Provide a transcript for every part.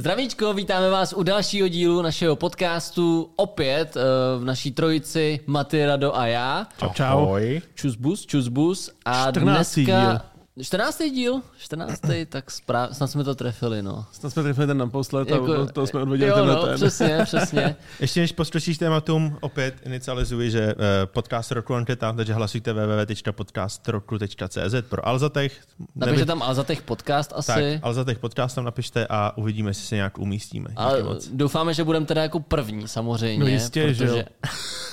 Zdravíčko, vítáme vás u dalšího dílu našeho podcastu. Opět uh, v naší trojici Maty, Rado a já. Čau, čau. Čusbus, čusbus. A 14. dneska... díl. 14. díl? 14. tak správ... snad jsme to trefili, no. Snad jsme trefili ten naposled jako, a to jsme odvodili jo, tenhle no, ten. přesně, přesně. Ještě než poskočíš tématům, opět inicializuji, že uh, podcast roku anketa, takže hlasujte www.podcastroku.cz pro Alzatech. Napište tam Alzatech podcast Tak, asi. Alzatech podcast tam napište a uvidíme, jestli se nějak umístíme. A doufáme, že budeme teda jako první, samozřejmě. No jistě, že jo. protože...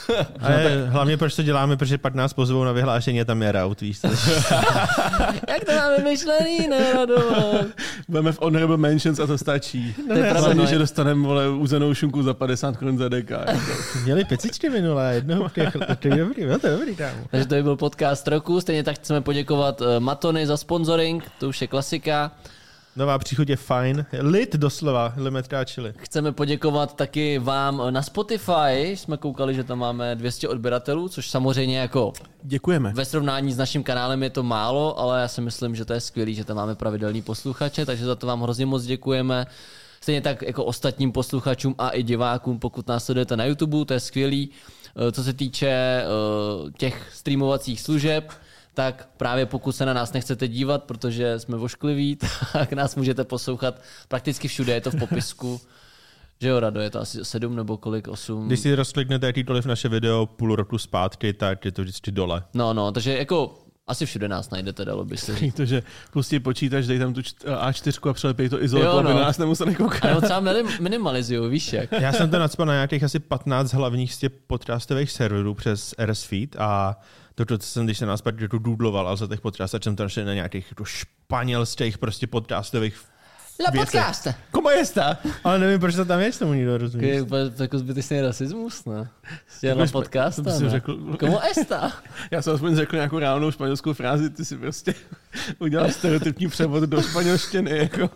A je, hlavně proč to děláme, protože pak nás pozvou na vyhlášení a tam je route, víš co? Jak to máme myšlený, ne, Rado? Budeme v honorable mentions a to stačí. To je pravda, no. že dostaneme vole, uzenou šunku za 50 korun za deka. Jako. Měli pecičky minulé, jednou, to je dobrý, to je dobrý, kámo. Takže to by byl podcast roku. Stejně tak chceme poděkovat eh, Matony za sponsoring, to už je klasika. Nová příchuť je fajn. Lid doslova, limetrá chili. Chceme poděkovat taky vám na Spotify. Jsme koukali, že tam máme 200 odběratelů, což samozřejmě jako Děkujeme. ve srovnání s naším kanálem je to málo, ale já si myslím, že to je skvělý, že tam máme pravidelný posluchače, takže za to vám hrozně moc děkujeme. Stejně tak jako ostatním posluchačům a i divákům, pokud nás sledujete na YouTube, to je skvělý. Eh, Co se týče eh, těch streamovacích služeb, tak právě pokud se na nás nechcete dívat, protože jsme voškliví, tak nás můžete poslouchat prakticky všude, je to v popisku. Že jo, Rado, je to asi sedm nebo kolik, osm? Když si rozkliknete jakýkoliv naše video půl roku zpátky, tak je to vždycky dole. No, no, takže jako asi všude nás najdete, dalo by se říct. To, že pustí počítač, dej tam tu čt- A4 a přelepej to izolatou, Jo, aby no. na nás nemuseli koukat. A nebo třeba minim- minimalizují, víš jak. Já jsem to nadspal na nějakých asi 15 hlavních z těch podcastových serverů přes RS Feed a to, to co jsem, když jsem nás pak jako doodloval a za těch podcastů, jsem to našel na nějakých jako španělských prostě podcastových La podcast! Komu je sta? Ale nevím, proč to tam je, tomu nikdo To rozumí. je úplně jako zbytečný rasismus, ne? Dělá bych- podcast, řekl. Komu esta? Já jsem aspoň řekl nějakou reálnou španělskou frázi, ty si prostě udělal stereotypní převod do španělštiny. Jako.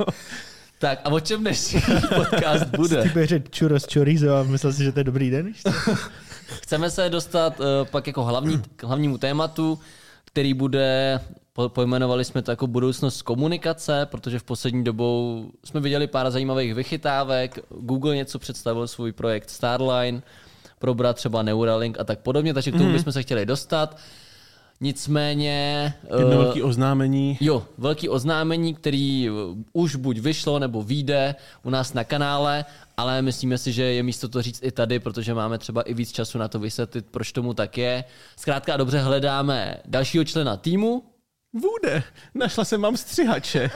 Tak a o čem dnešní podcast Ty bude? budeš říct churros chorizo a myslel si, že to je dobrý den? Chceme se dostat uh, pak jako hlavní, k hlavnímu tématu, který bude, po, pojmenovali jsme to jako budoucnost komunikace, protože v poslední dobou jsme viděli pár zajímavých vychytávek, Google něco představil svůj projekt Starline, probrat třeba Neuralink a tak podobně, takže k tomu bychom se chtěli dostat. Nicméně... Jedno eh, velké oznámení. Jo, velký oznámení, který uh, už buď vyšlo nebo vyjde u nás na kanále, ale myslíme si, že je místo to říct i tady, protože máme třeba i víc času na to vysvětlit, proč tomu tak je. Zkrátka a dobře hledáme dalšího člena týmu. Vůde, našla jsem mám střihače.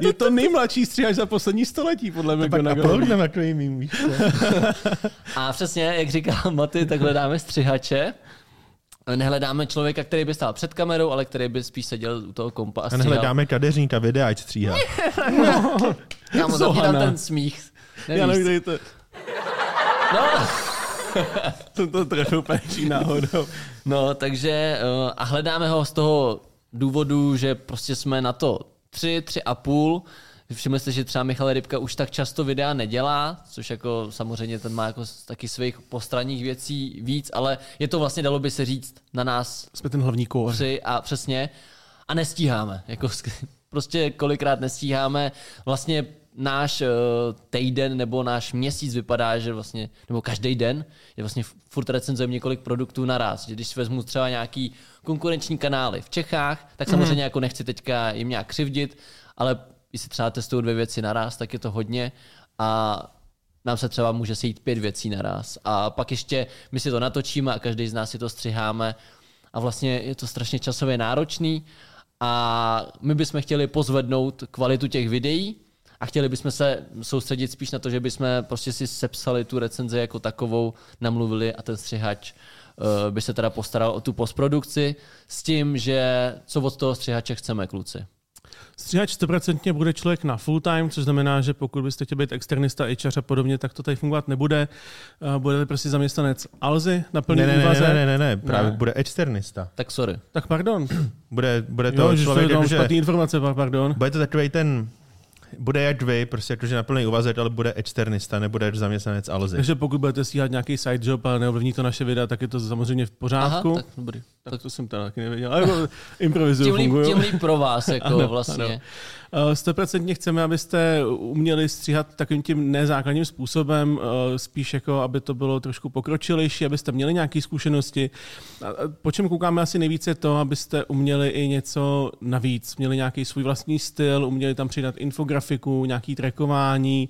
Je to nejmladší střihač za poslední století, podle mě. McGonagall. aplaudneme na co? A přesně, jak říká Maty, tak hledáme střihače. Nehledáme člověka, který by stál před kamerou, ale který by spíš seděl u toho kompa a stříhal. nehledáme kadeřníka videa, ať stříhá. Kámo, zapni tam ten smích. Já Nevíš. nevím, kde je to. No. Jsem to trefil úplně čí náhodou. No, takže eh, a hledáme ho z toho důvodu, že prostě jsme na to tři, tři a půl. Všimli jste, že třeba Michal Rybka už tak často videa nedělá, což jako samozřejmě ten má jako taky svých postranních věcí víc, ale je to vlastně, dalo by se říct, na nás Jsme ten hlavní kór. a přesně. A nestíháme. Jako prostě kolikrát nestíháme. Vlastně náš uh, týden nebo náš měsíc vypadá, že vlastně, nebo každý den, je vlastně furt recenzujeme několik produktů naraz. Že když vezmu třeba nějaký konkurenční kanály v Čechách, tak samozřejmě jako nechci teďka jim nějak křivdit, ale když si třeba testují dvě věci naraz, tak je to hodně a nám se třeba může sejít pět věcí naraz. A pak ještě my si to natočíme a každý z nás si to střiháme a vlastně je to strašně časově náročný a my bychom chtěli pozvednout kvalitu těch videí a chtěli bychom se soustředit spíš na to, že bychom prostě si sepsali tu recenzi jako takovou, namluvili a ten střihač eh, by se teda postaral o tu postprodukci s tím, že co od toho střihače chceme, kluci. Stříhač 100% bude člověk na full time, což znamená, že pokud byste chtěli být externista, HR a podobně, tak to tady fungovat nebude. Uh, Budete prostě zaměstnanec Alzy na plný Ne, ne, ne, úvaze. ne, ne, ne, ne, právě Ne. bude externista. Tak sorry. Tak pardon. Bude, bude to Jo, že člověk, to je že špatný informace, pa- pardon. bude to takový ten, bude jak vy, prostě jakože na plný uvazek, ale bude externista, nebude zaměstnanec Alzy. Takže pokud budete stíhat nějaký side job a neovlivní to naše videa, tak je to samozřejmě v pořádku. Aha, tak dobrý. tak to jsem teda taky nevěděl. Ale jako improvizuju, Tím líp, funguju. tím líp pro vás, jako Ano, vlastně. ano. Eh, Stoprocentně chceme, abyste uměli stříhat takovým tím nezákladním způsobem, eh, spíš jako, aby to bylo trošku pokročilejší, abyste měli nějaké zkušenosti. Po čem koukáme asi nejvíce je to, abyste uměli i něco navíc, měli nějaký svůj vlastní styl, uměli tam přidat infografiku, nějaký trackování,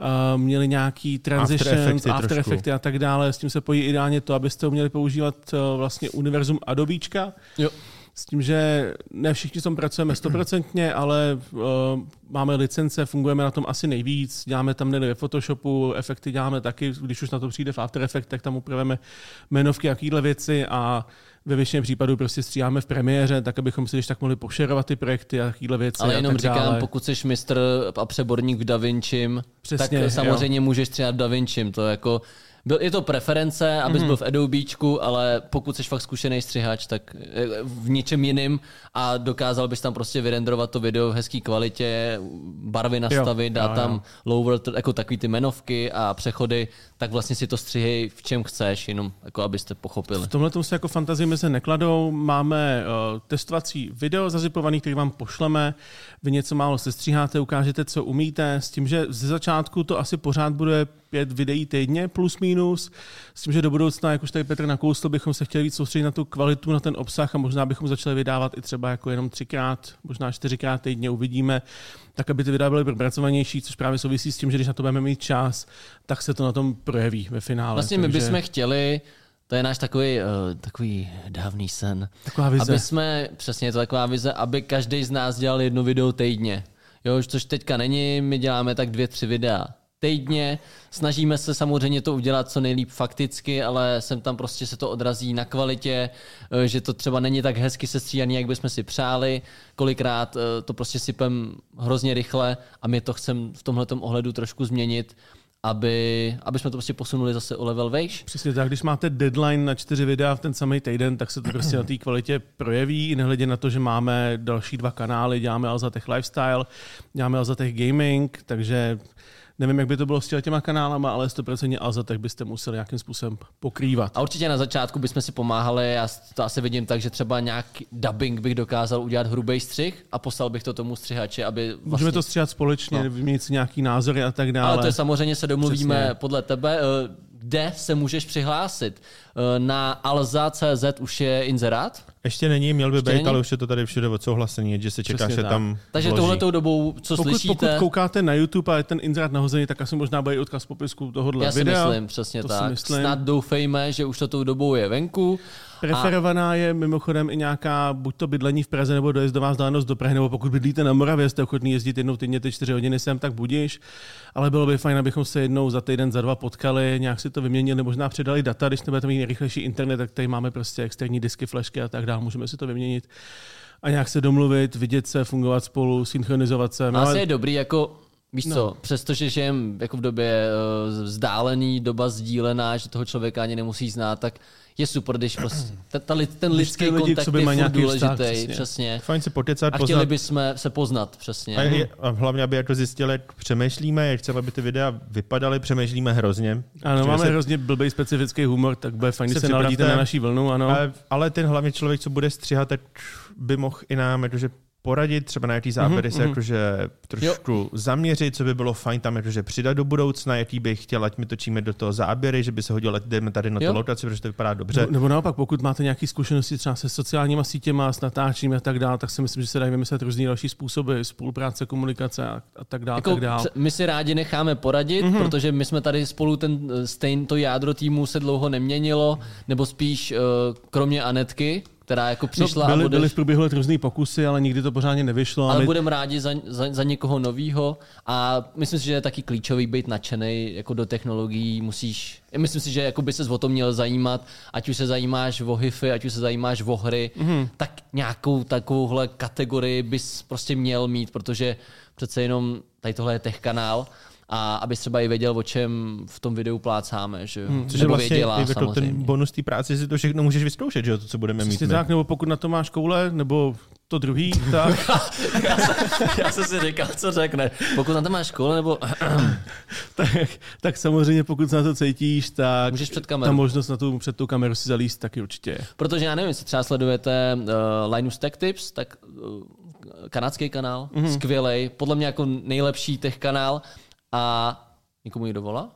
eh, měli nějaký transitions, After after, trošku. effecty a tak dále. S tím se pojí ideálně to, abyste uměli používat eh, vlastně univerzum Adobíčka, Jo. s tím, že ne všichni s tom pracujeme stoprocentně, ale uh, máme licence, fungujeme na tom asi nejvíc, děláme tam nejen ve Photoshopu, efekty děláme taky, když už na to přijde v After Effects, tak tam upravíme jmenovky, jakýhle věci a ve většině případů prostě stříháme v premiéře, tak abychom si když tak mohli pošerovat ty projekty a takovýhle věci. Ale a jenom tak říkám, dále. pokud jsi mistr a přeborník v Da Vinčim, Přesně, tak samozřejmě můžeš stříhat v Da Vinčim. To jako, byl, je to preference, abys Mhm. byl v Adobíčku, ale pokud jsi fakt zkušený střihač, tak eh, v něčem jiným a dokázal bys tam prostě vyrenderovat to video v hezké kvalitě, barvy nastavit, jo, dát jo. tam lower, jako takový ty menovky a přechody, tak vlastně si to střihej v čem chceš, jenom jako abyste pochopili. V tomhle tom se jako fantazie meze nekladou. Máme uh, testovací video zazipovaný, který vám pošleme. Vy něco málo sestříháte, ukážete, co umíte. S tím, že ze začátku to asi pořád bude pět videí týdně, plus minus. S tím, že do budoucna, jak už tady Petr nakousl, bychom se chtěli víc soustředit na tu kvalitu, na ten obsah a možná bychom začali vydávat i třeba jako jenom třikrát, možná čtyřikrát týdně uvidíme, tak aby ty videa byly propracovanější, což právě souvisí s tím, že když na to budeme mít čas, tak se to na tom projeví ve finále. Vlastně my Takže bychom chtěli, to je náš takový, uh, takový dávný sen, Taková vize. aby jsme, přesně je to taková vize, aby každý z nás dělal jedno video týdně. Jo, což teďka není, my děláme tak dvě, tři videa týdně. Snažíme se samozřejmě to udělat co nejlíp fakticky, ale sem tam prostě se to odrazí na kvalitě, eh, že to třeba není tak hezky sestříhaný, jak bychom si přáli. Kolikrát eh, to prostě sypem hrozně rychle a my to chceme v tomhle ohledu trošku změnit, aby, aby jsme to prostě posunuli zase o level vejš. Přesně tak, když máte deadline na čtyři videa v ten samý týden, tak se to prostě na té kvalitě projeví, nehledě na to, že máme další dva kanály, děláme Alzatech Lifestyle, děláme Alzatech Gaming, takže nevím, jak by to bylo s těma kanálama, ale 100% Alzatech byste museli nějakým způsobem pokrývat. A určitě na začátku bychom si pomáhali, já to asi vidím tak, že třeba nějaký dubbing bych dokázal udělat hrubý střih a poslal bych to tomu střihači, aby vlastně... Můžeme to stříhat společně, No. no. vyměnit si nějaký názory a tak dále. Ale to je samozřejmě se domluvíme Přesně. podle tebe, eh, kde se můžeš přihlásit. Eh, Na alza.cz už je inzerát, Ještě není, měl by být, ale už je to tady všude odsouhlasený, že se čeká, Přesně že tak. tam takže vloží. touhletou dobou, co pokud, slyšíte, pokud koukáte na YouTube a je ten inzerát nahozený, tak asi možná bude i odkaz v popisku tohohle já si videa. myslím, přesně To si tak. myslím. Snad doufejme, že už to tou dobou je venku. Preferovaná je mimochodem i nějaká buď to bydlení v Praze nebo dojezdová vzdálenost do Prahy, nebo pokud bydlíte na Moravě, jste ochotný jezdit jednou týdně ty čtyři hodiny sem, tak budíš. Ale bylo by fajn, abychom se jednou za týden, za dva potkali, nějak si to vyměnili, možná předali data, když nebudete mít nejrychlejší internet, tak tady máme prostě externí disky, flashky a tak dále, můžeme si to vyměnit a nějak se domluvit, vidět se, fungovat spolu, synchronizovat se. No, ale- asi je dobrý, jako Víš No. co, přestože žijem jako v době uh, vzdálený, doba sdílená, že toho člověka ani nemusí znát, tak je super, když prostě ta, ta, ten lidský lidi kontakt sobě je furt nějaký důležitý, vztah, přesně. přesně. Fajn si pokecat, A poznat. chtěli bychom se poznat, přesně. A, je, a hlavně, aby jako zjistili, jak přemýšlíme, jak chceme, aby ty videa vypadaly, přemýšlíme hrozně. Ano, Protože máme se- hrozně blbý specifický humor, tak bude fajn, když Se se naladíte na naší vlnu, ano. Ale, ale ten hlavně člověk, co bude stříhat, tak by mohl i nám jakože poradit, třeba na jaký záběry Mhm, se mhm. jakože trošku zaměřit, co by bylo fajn tam jakože přidat do budoucna, jaký bych chtěl, ať my točíme do toho záběry, že by se hodilo, ať jdeme tady na tu Jo. lokaci, protože to vypadá dobře. No, nebo naopak, pokud máte nějaké zkušenosti třeba se sociálníma sítěma, s natáčením a tak dále, tak si myslím, že se dají vymyslet různé další způsoby, spolupráce, komunikace a, a tak dále. Jako, tak dále. my si rádi necháme poradit, Mhm. mm-hmm. protože my jsme tady spolu ten eh, stejn, to jádro týmu se dlouho neměnilo, nebo spíš uh, kromě Anetky, která jako přišla no, byly, a bude, byly v průběhu let různý pokusy, ale nikdy to pořádně nevyšlo. ale my, budeme rádi za, za, za někoho novýho a myslím si, že je taky klíčový být nadšený jako do technologií, musíš, myslím si, že jako by se o to měl zajímat, ať už se zajímáš o hify, ať už se zajímáš o hry, Mhm. mm-hmm. tak nějakou takovouhle kategorii bys prostě měl mít, protože přece jenom tady tohle je tech kanál a aby třeba i věděl, o čem v tom videu plácáme, že jo? Hmm, což je Nebo vlastně věděla, jako ten bonus té práce, že si to všechno můžeš vyzkoušet, že jo, to, co budeme mít Přesně my. tak, nebo pokud na to máš koule, nebo to druhý, tak, Já jsem si říkal, co řekne. Pokud na to máš školu, nebo tak, tak samozřejmě pokud se na to cítíš, tak můžeš před ta kamerou. možnost na tu, před tu kameru si zalíst taky určitě. Protože já nevím, jestli třeba sledujete uh, Linus Tech Tips, tak uh, kanadský kanál, Mhm. mm-hmm. skvělej, podle mě jako nejlepší tech kanál a někomu ji dovolá?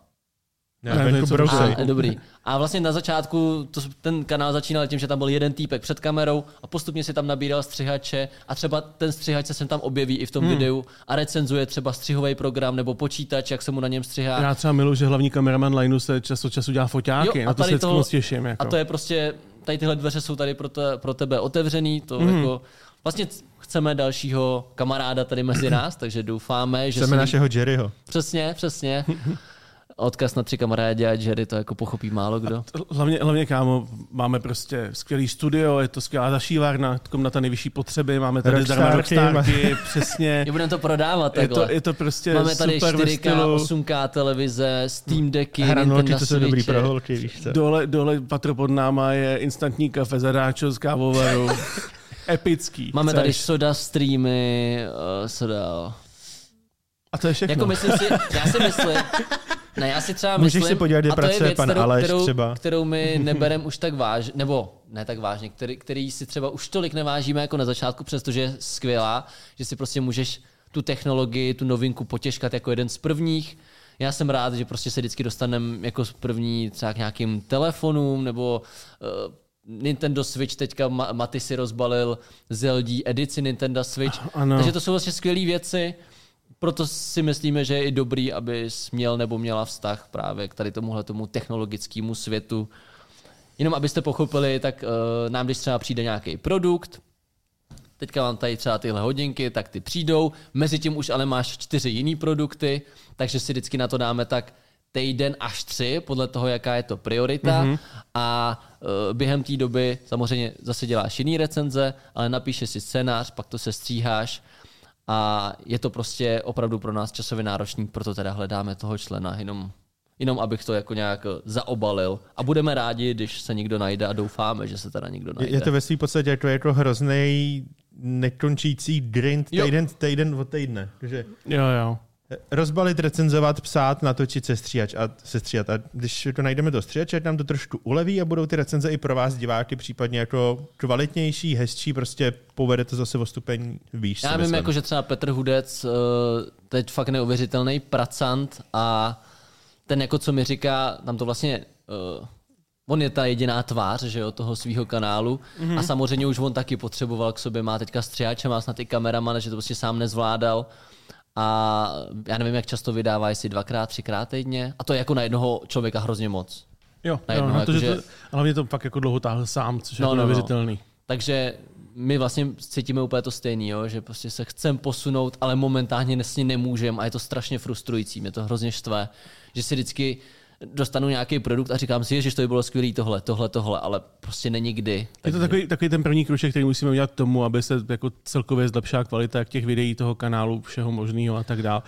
Ne, Ne, brousej. A, dobrý. A vlastně na začátku to, ten kanál začínal tím, že tam byl jeden týpek před kamerou a postupně si tam nabíral střihače a třeba ten střihač se sem tam objeví i v tom hmm. videu a recenzuje třeba střihový program nebo počítač, jak se mu na něm střihá. Já třeba miluji, že hlavní kameraman Lineu se čas od času dělá foťáky, Jo, a na to se tady vždycky to- moc těším. Jako. A to je prostě, tady tyhle dveře jsou tady pro, te, pro tebe otevřený, to Mhm. mm. jako, vlastně chceme dalšího kamaráda tady mezi nás, takže doufáme, že Chceme se našeho Jerryho. Přesně, přesně. Odkaz na tři kamarádi a Jerry to jako pochopí málo kdo. Hlavně, hlavně, kámo, máme prostě skvělý studio, je to skvělá zašívárna, na ta nejvyšší potřeby, máme tady zdarma Rockstarky, rockstarky, přesně. Je budeme to prodávat Je takhle. to, je to prostě Máme tady super ve 4K, stylu. 8K televize, Steam decky, Hranolky, Nintendo to jsou dobrý pro holky, víš co. Dole, dole patro pod náma je instantní kafe zadáčo z kávovaru. Epický. Máme tady Chceš? soda streamy, uh, soda... A to je všechno. Jako myslím si, já si myslím, ne, já si třeba Můžeš myslím, si podívat, kde pracuje věc, pan kterou, Aleš kterou, třeba. kterou my neberem už tak vážně, nebo ne tak vážně, který, který si třeba už tolik nevážíme jako na začátku, přestože je skvělá, že si prostě můžeš tu technologii, tu novinku potěžkat jako jeden z prvních. Já jsem rád, že prostě se vždycky dostaneme jako první třeba k nějakým telefonům, nebo uh, Nintendo Switch teďka Ma- Maty si rozbalil Zelda edici Nintendo Switch. Ano. Takže to jsou vlastně skvělé věci. Proto si myslíme, že je i dobrý, aby měl nebo měla vztah právě k tady tomuhle tomu technologickému světu. Jenom abyste pochopili, tak uh, nám, když třeba přijde nějaký produkt, teďka mám tady třeba tyhle hodinky, tak ty přijdou, mezi tím už ale máš čtyři jiný produkty, takže si vždycky na to dáme tak týden až tři, podle toho, jaká je to priorita. Mm-hmm. A uh, během té doby samozřejmě zase děláš jiný recenze, ale napíšeš si scénář, pak to se stříháš a je to prostě opravdu pro nás časově náročný, proto teda hledáme toho člena, jenom, jenom abych to jako nějak zaobalil. A budeme rádi, když se někdo najde a doufáme, že se teda někdo najde. Je to ve své podstatě jako, jako hrozný nekončící grind týden, týden od týdne. Takže Jo, jo. Rozbalit, recenzovat, psát, natočit se stříhač a se stříhat. A když to najdeme do stříhače, nám to trošku uleví a budou ty recenze i pro vás diváky případně jako kvalitnější, hezčí, prostě povede to zase o stupeň výš. Já vím, myslím. jako, že třeba Petr Hudec, eh, teď fakt neuvěřitelný pracant a ten, jako co mi říká, tam to vlastně, uh, on je ta jediná tvář, že jo, toho svého kanálu mm-hmm. a samozřejmě už on taky potřeboval k sobě, má teďka střihače, má snad ty kameraman, že to prostě sám nezvládal a já nevím, jak často vydává, jestli dvakrát, třikrát týdně a to je jako na jednoho člověka hrozně moc. Jo, Na jo jedno, na to, že to, a hlavně to fakt jako dlouho táhl sám, což je No, jako no, no. neuvěřitelný. Takže my vlastně cítíme úplně to stejný, jo? že prostě se chcem posunout, ale momentálně ní nemůžem a je to strašně frustrující, mě to hrozně štve, že si vždycky dostanu nějaký produkt a říkám si, že to by bylo skvělé tohle, tohle, tohle, ale prostě není kdy. Je to takový, takový ten první kruček, který musíme udělat tomu, aby se jako celkově zlepšila kvalita jak těch videí toho kanálu, všeho možného a tak dále.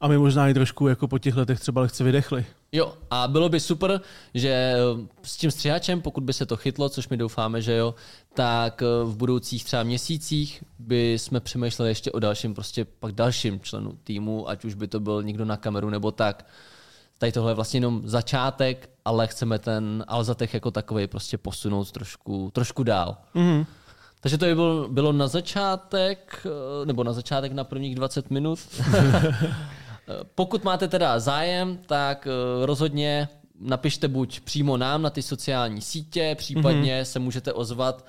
A my možná i trošku jako po těch letech třeba lehce vydechli. Jo, a bylo by super, že eh, s tím střihačem, pokud by se to chytlo, což my doufáme, že jo, tak eh, v budoucích třeba měsících by jsme přemýšleli ještě o dalším, prostě pak dalším členu týmu, ať už by to byl někdo na kameru nebo tak. Tady tohle je vlastně jenom začátek, ale chceme ten Alzatech jako takový prostě posunout trošku, trošku dál. Mm-hmm. Takže to by bylo, bylo na začátek, eh, nebo na začátek na prvních 20 minut. Pokud máte teda zájem, tak eh, rozhodně napište buď přímo nám na ty sociální sítě, případně mm-hmm. se můžete ozvat,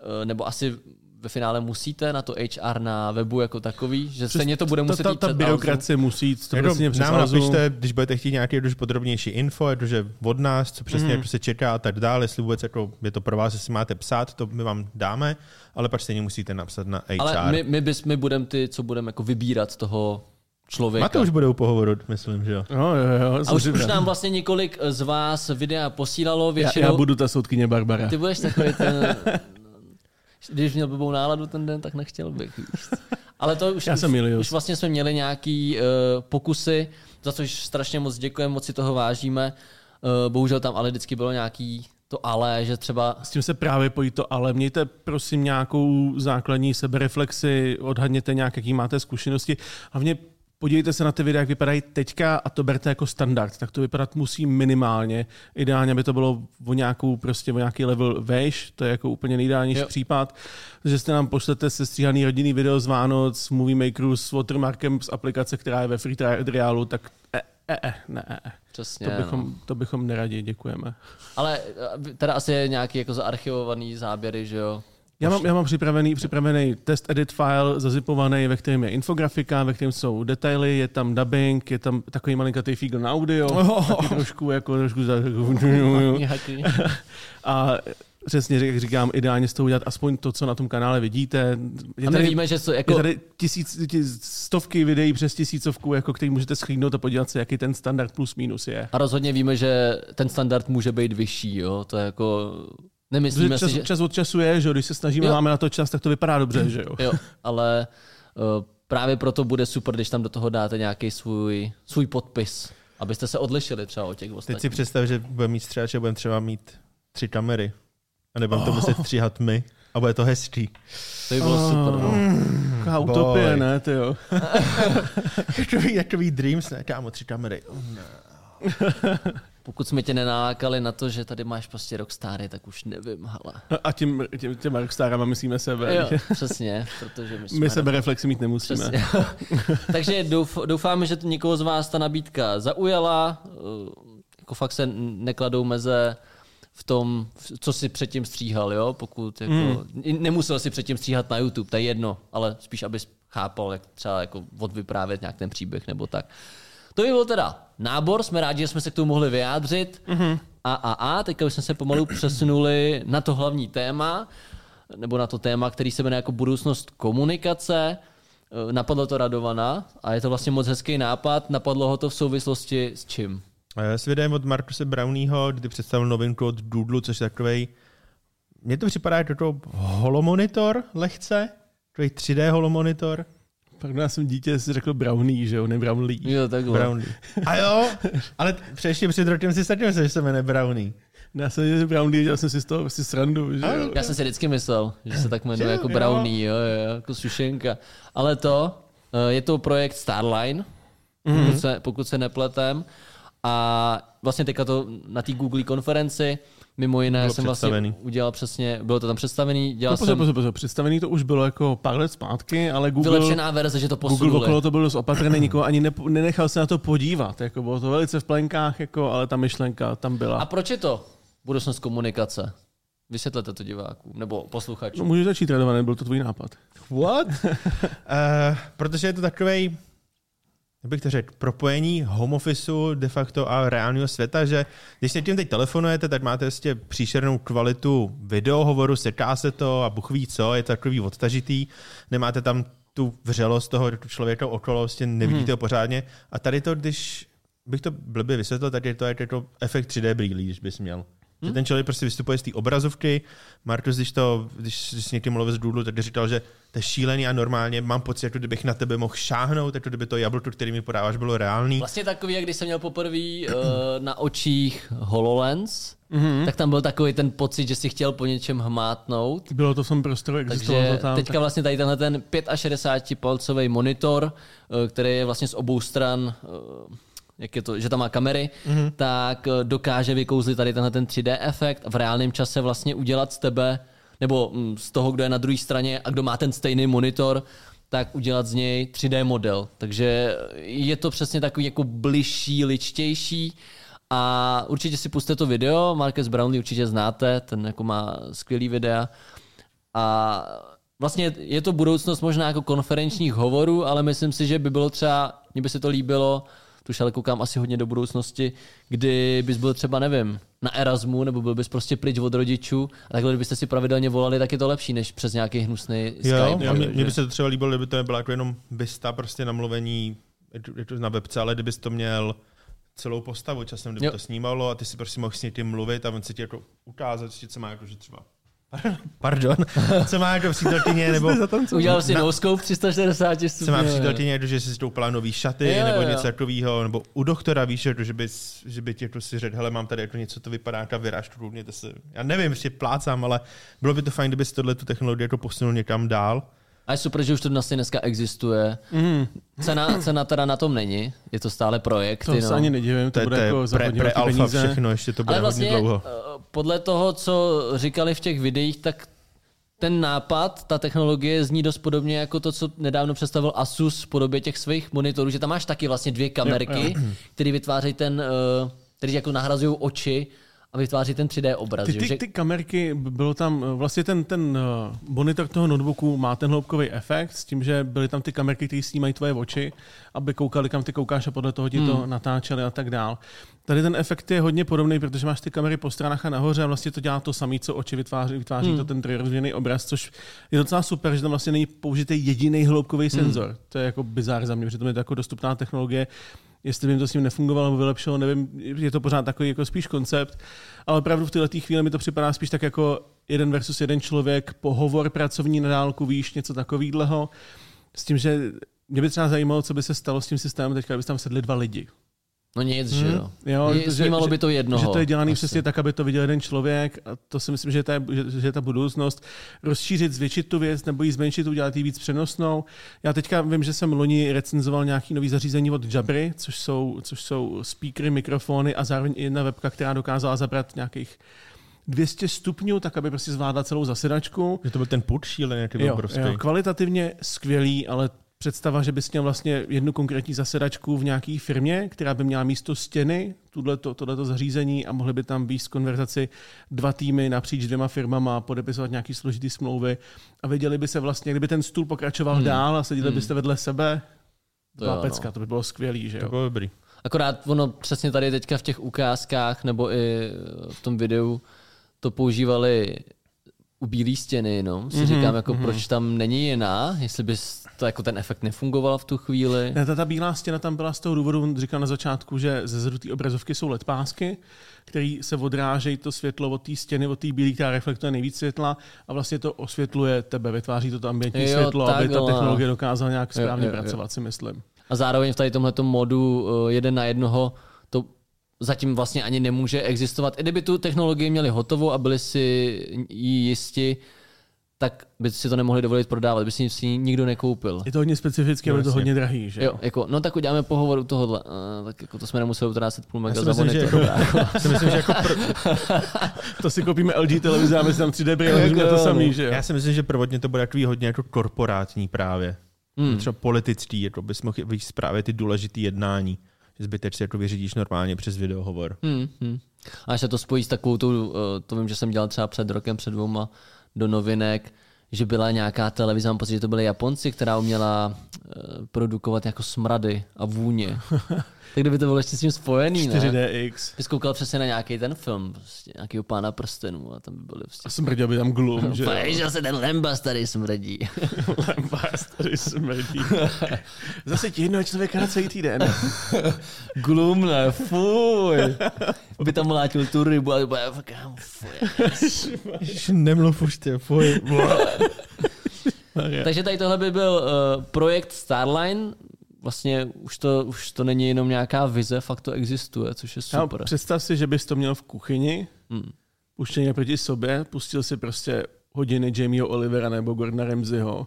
eh, nebo asi ve finále musíte na to HR na webu jako takový, že stejně to bude muset ta, ta, ta byrokracie musí jít to vlastně přes nám napište, když budete chtít nějaké už podrobnější info, jakože od nás, co přesně mm. se čeká a tak dále, jestli vůbec jako je to pro vás, jestli máte psát, to my vám dáme, ale pak stejně musíte napsat na HR. Ale my, my, bys, my budeme ty, co budeme jako vybírat z toho člověka. Máte už bude u pohovoru, myslím, že jo. Jo, jo, jo, A už, už nám vlastně několik z vás videa posílalo já, většinou. já budu ta soudkyně Barbara. Ty budeš takový ten... Když měl blbou náladu ten den, tak nechtěl bych. co. Ale to už, Já už, jsem Milius. už vlastně jsme měli nějaký uh, pokusy, za což strašně moc děkujeme, moc si toho vážíme. Uh, bohužel tam ale vždycky bylo nějaký to ale, že třeba S tím se právě pojí to, ale mějte prosím nějakou základní sebereflexi, odhadněte nějak, jaký máte zkušenosti. Hlavně podívejte se na ty videa, jak vypadají teďka a to berte jako standard. Tak to vypadat musí minimálně. Ideálně by to bylo o, nějakou, prostě o nějaký level vejš, to je jako úplně nejideálnější případ. Že jste nám pošlete sestříhaný rodinný video z Vánoc, Movie Makeru s watermarkem z aplikace, která je ve free trialu, tak e, e, e, ne, e, e. přesně, To no. bychom, to bychom neradi, děkujeme. Ale uh, teda asi je nějaký jako zaarchivovaný záběry, že jo? Já mám, já mám připravený, připravený test edit file zazipovaný, ve kterém je infografika, ve kterém jsou detaily, je tam dubbing, je tam takový malinkatý fígl na audio, oh. taky trošku jako trošku za, a přesně jak říkám, ideálně z toho udělat aspoň to, co na tom kanále vidíte. Je A my tady, víme, že je jako, tady tisíc, tis, stovky videí přes tisícovku, jako který můžete schlídnout a podívat se, jaký ten standard plus minus je. a rozhodně víme, že ten standard může být vyšší, jo? To je jako, nemyslíme čas, si, že... čas od času je, že když se snažíme, Jo. máme na to čas, tak to vypadá dobře, že jo. Jo, ale uh, právě proto bude super, když tam do toho dáte nějaký svůj, svůj podpis, abyste se odlišili třeba od těch Teď si ostatních. představ, že budeme mít stříhače, budeme třeba mít tři kamery. A nebudeme to muset stříhat my. A bude to hezčí. To by bylo super. No. Taková utopie, ne, ty jo. takový, takový dreams, ne? Kámo, tři kamery. Pokud jsme tě nenalákali na to, že tady máš prostě rockstary, tak už nevím, hele. A tím, tím, těma rockstarama myslíme sebe. Jo, přesně, protože my jsme... My sebe reflexy mít nemusíme. Přesně. Takže douf, doufáme, že to někoho z vás ta nabídka zaujala. eh, Jako fakt se nekladou meze v tom, co si předtím stříhal, jo? Pokud jako, hmm. nemusel si předtím stříhat na YouTube, to je jedno, ale spíš, abys chápal, jak třeba jako odvyprávět nějak ten příběh nebo tak. To by byl teda nábor, jsme rádi, že jsme se k tomu mohli vyjádřit. Mm-hmm. A, a, a, teďka už jsme se pomalu přesunuli na to hlavní téma, nebo na to téma, který se jmenuje jako budoucnost komunikace. Eh, Napadlo to Radovana a je to vlastně moc hezký nápad. Napadlo ho to v souvislosti s čím? Eh, S videem od Markuse Brownieho, kdy představil novinku od Doodlu, což je takový. Mně to připadá jako to holomonitor lehce, takový 3D holomonitor. Pak já jsem dítě, si řekl Brownie, že jo, ne Brownlee. Jo, takhle. Brownie. A jo, ale přešli před rokem si taky myslel, že se jmenuje Brownie. Já jsem že Brownie, dělal jsem si z toho prostě srandu, že jo. Já jsem si vždycky myslel, že se tak jmenuje jako. Brownie, jo, jo, jako sušenka. Ale to, eh, je to projekt Starline, Mhm. pokud, se, pokud se nepletem. A vlastně teďka to na té Google konferenci, mimo jiné Bylo jsem vlastně představený. udělal přesně, bylo to tam představený, dělal No, pozor, jsem pozor, pozor, představený to už bylo jako pár let zpátky, ale Google, vylepšená verze, že to Google posunuli. okolo to byl dost opatrný, nikoho ani nepo, nenechal se na to podívat, jako bylo to velice v plenkách, jako, ale ta myšlenka tam byla. A proč je to budoucnost komunikace? Vysvětlete to divákům nebo No, posluchačům. můžeš začít, Radované, byl to tvůj nápad. What? uh, protože je to takový, jak bych to řekl, propojení home officeu de facto a reálného světa, že když se tím teď telefonujete, tak máte vlastně příšernou kvalitu videohovoru, seká se to a Bůh ví co, je to takový odtažitý, nemáte tam tu vřelost toho člověka okolo, vlastně nevidíte Mhm. ho pořádně. A tady to, když bych to blbě vysvětlil, tak je to jako efekt 3D brýlí, když bys měl. Hm? Že ten člověk prostě vystupuje z té obrazovky. Martus, když, to, když, když s někým mluvil z Doodle, tak říkal, že to je šílený a normálně mám pocit, jako kdybych na tebe mohl šáhnout, jako kdyby to jablko, který mi podáváš, bylo reálný. Vlastně takový, jak když jsem měl poprvé uh, na očích HoloLens, Mhm. mm-hmm. tak tam byl takový ten pocit, že si chtěl po něčem hmátnout. Bylo to v tom prostoru, existovalo Takže to tam. teďka vlastně tady tenhle ten 65-palcový monitor, eh, který je vlastně z obou stran, eh, jak je to, že tam má kamery, mm-hmm. tak eh, dokáže vykouzlit tady tenhle ten 3D efekt a v reálném čase vlastně udělat z tebe, nebo mm, z toho, kdo je na druhé straně a kdo má ten stejný monitor, tak udělat z něj 3D model. Takže je to přesně takový jako bližší, ličtější a určitě si puste to video, Marcus Brownlee určitě znáte, ten jako má skvělý videa a vlastně je to budoucnost možná jako konferenčních hovorů, ale myslím si, že by bylo třeba, mně by se to líbilo, tu už ale koukám asi hodně do budoucnosti, kdy bys byl třeba, nevím, na Erasmu, nebo byl bys prostě pryč od rodičů a takhle, kdybyste si pravidelně volali, tak je to lepší, než přes nějaký hnusný Skype. Jo, a mě, mě by se to třeba líbilo, kdyby to nebylo jako jenom bysta prostě namluvení to- je to na webce, ale kdybys to měl celou postavu časem, kdyby Jo. to snímalo a ty si prostě mohl s někým mluvit a on se ti jako ukázat, co má jako, že třeba Pardon. Co má jako přítelkyně, nebo Udělal si no scope 360 stupňů. co má přítelkyně, jako, že si stoupala nový šaty, Jo, nebo jo, něco takového, nebo u doktora víš, jako, že, by, že by ti jako si řekl, hele, mám tady jako něco, to vypadá jako vyráž, to se, já nevím, prostě plácám, ale bylo by to fajn, kdyby si tohle tu technologii jako posunul někam dál. A je super, že už to vlastně dneska existuje. Mm, Cena, cena teda na tom není, je to stále projekt. to se ani nedivím, to, To, je- bude to jako za pre, hodně pre alfa všechno, ještě to bude Ale vlastně hodně dlouho. Podle toho, co říkali v těch videích, tak ten nápad, ta technologie zní dost podobně jako to, co nedávno představil Asus v podobě těch svých monitorů, že tam máš taky vlastně dvě kamerky, které vytvářejí ten, eh, které jako nahrazují oči a vytváří ten 3D obraz. Ty, ty, že- ty kamerky, bylo tam eh, vlastně ten, ten eh, monitor toho notebooku má ten hloubkový efekt s tím, že byly tam ty kamerky, které snímají tvoje oči, aby koukali, kam ty koukáš a podle toho ti to natáčeli a tak dál. Tady ten efekt je hodně podobný, protože máš ty kamery po stranách a nahoře a vlastně to dělá to samé, co oči vytváří, vytváří to ten trojrozměrný obraz, což je docela super, že tam vlastně není použitý jediný hloubkový senzor. To je jako bizár za mě, protože to je jako dostupná technologie, Jestli by jim to s ním nefungovalo nebo vylepšilo, nevím, je to pořád takový jako spíš koncept, ale opravdu v této chvíli mi to připadá spíš tak jako jeden versus jeden člověk, pohovor pracovní na dálku, víš, něco takového. S tím, že mě by třeba zajímalo, co by se stalo s tím systémem teďka, kdyby tam sedli dva lidi. No nic, že jo. Jo, Je- Snímalo by to jednoho. Že to je dělané asi. přesně tak, aby to viděl jeden člověk a to si myslím, že, to je, že, že je ta budoucnost. Rozšířit, zvětšit tu věc nebo ji zmenšit, udělat ji víc přenosnou. Já teďka vím, že jsem loni recenzoval nějaký nový zařízení od Jabry, což jsou, což jsou speakery, mikrofony a zároveň i jedna webka, která dokázala zabrat nějakých 200 stupňů, tak aby prostě zvládla celou zasedačku. Že to byl ten put šílený, ty byl Jo, jo, kvalitativně skvělý, ale představa, že bys měl vlastně jednu konkrétní zasedačku v nějaké firmě, která by měla místo stěny, tohleto, tohleto zařízení a mohly by tam být konverzaci dva týmy napříč dvěma firmama, podepisovat nějaký složitý smlouvy a věděli by se vlastně, kdyby ten stůl pokračoval hmm. dál a seděli hmm. byste vedle sebe, To byla jo, pecka, no. to by bylo skvělý, že To jo. bylo dobrý. Akorát ono přesně tady teďka v těch ukázkách nebo i v tom videu to používali u bílé stěny, no. Si Mhm, říkám, jako proč tam není jiná, jestli by to jako ten efekt nefungoval v tu chvíli. Ne, ta, ta bílá stěna tam byla z toho důvodu, on říkal na začátku, že ze zadu té obrazovky jsou LED pásky, který se odrážejí to světlo od té stěny, od té bílé, která reflektuje nejvíc světla a vlastně to osvětluje tebe, vytváří to, to ambientní Jo, světlo, aby ta technologie dokázala nějak správně jo, jo. pracovat, si myslím. A zároveň v tady tomhletom modu eh, jeden na jednoho zatím vlastně ani nemůže existovat. I kdyby tu technologii měli hotovou a byli si jí jisti, tak by si to nemohli dovolit prodávat, by si ji nikdo nekoupil. Je to hodně specifické, No, ale je to hodně drahý, že Jo, jako, no tak uděláme pohovor u tohohle. Uh, tak jako to jsme nemuseli utrácet půl Já mega si za myslím, že monitor. jako, si myslím, že jako pr- To si koupíme LG televizi, dáme si tam 3D brýle, Jako to samý, no. že jo. já si myslím, že prvotně to bude takový hodně jako korporátní právě. Hmm. Třeba politický, jako bys mohl víc právě ty důležité jednání. Si jako vyřídíš normálně přes videohovor. Hmm, hmm. A až se to spojí s takovou, tu, eh, to vím, že jsem dělal třeba před rokem, před dvouma do novinek, že byla nějaká televize, mám pocit, že to byly Japonci, která uměla eh, produkovat jako smrady a vůně. tak kdyby to bylo ještě s tím spojený, ne? 4DX. Bys koukal přesně na nějaký ten film, prostě nějakýho pána prstenů a tam by byly prostě... A smrděl by tam glum, že jo. Se ten Lembas tady smrdí. Lembas tady smrdí. Zase ti jednoho člověka na celý týden. Glum, ne, fuj. By tam mlátil tu rybu a fakt, fuj. Nemluv už ty, fuj. Takže tady tohle by byl uh, projekt Starline. Vlastně už to, už to není jenom nějaká vize, fakt to existuje, což je No, super. představ si, že bys to měl v kuchyni, Hmm. puštěně proti sobě, pustil si prostě hodiny Jamieho Olivera nebo Gordona Ramsayho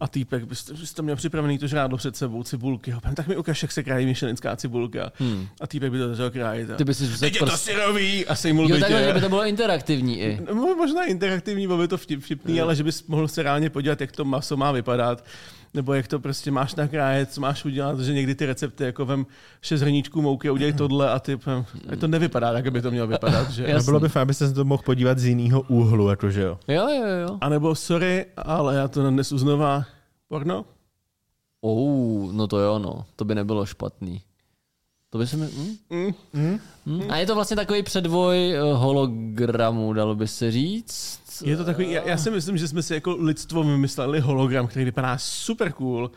a týpek bys, bys to měl připravený to žrádlo před sebou, cibulky. Hopen, tak mi ukaž, jak se krájí myšelinská cibulka. Hmm. A týpek by to začal krájet. A... Ty bys si Teď je to syrový! A sejmul Jo, by takhle, by to bylo interaktivní i. No, možná interaktivní, bylo by to vtip, vtipný, ale že bys mohl se reálně podívat, jak to maso má vypadat, nebo jak to prostě máš nakrájet, co máš udělat, že někdy ty recepty jako vem šest hrníčků mouky, udělej tohle a ty, to nevypadá tak, aby to mělo vypadat, že? Jasný. No, bylo by fajn, abyste se to mohl podívat z jiného úhlu, jakože jo. Jo, jo, jo. A nebo sorry, ale já to nadnesu znova. Porno? Oh, no to jo, no. To by nebylo špatný. To by se mi... Hm? Mm. Hm? A je to vlastně takový předvoj eh, hologramu, dalo by se říct. Je to takový, já, já si myslím, že jsme si jako lidstvo vymysleli hologram, který vypadá super cool,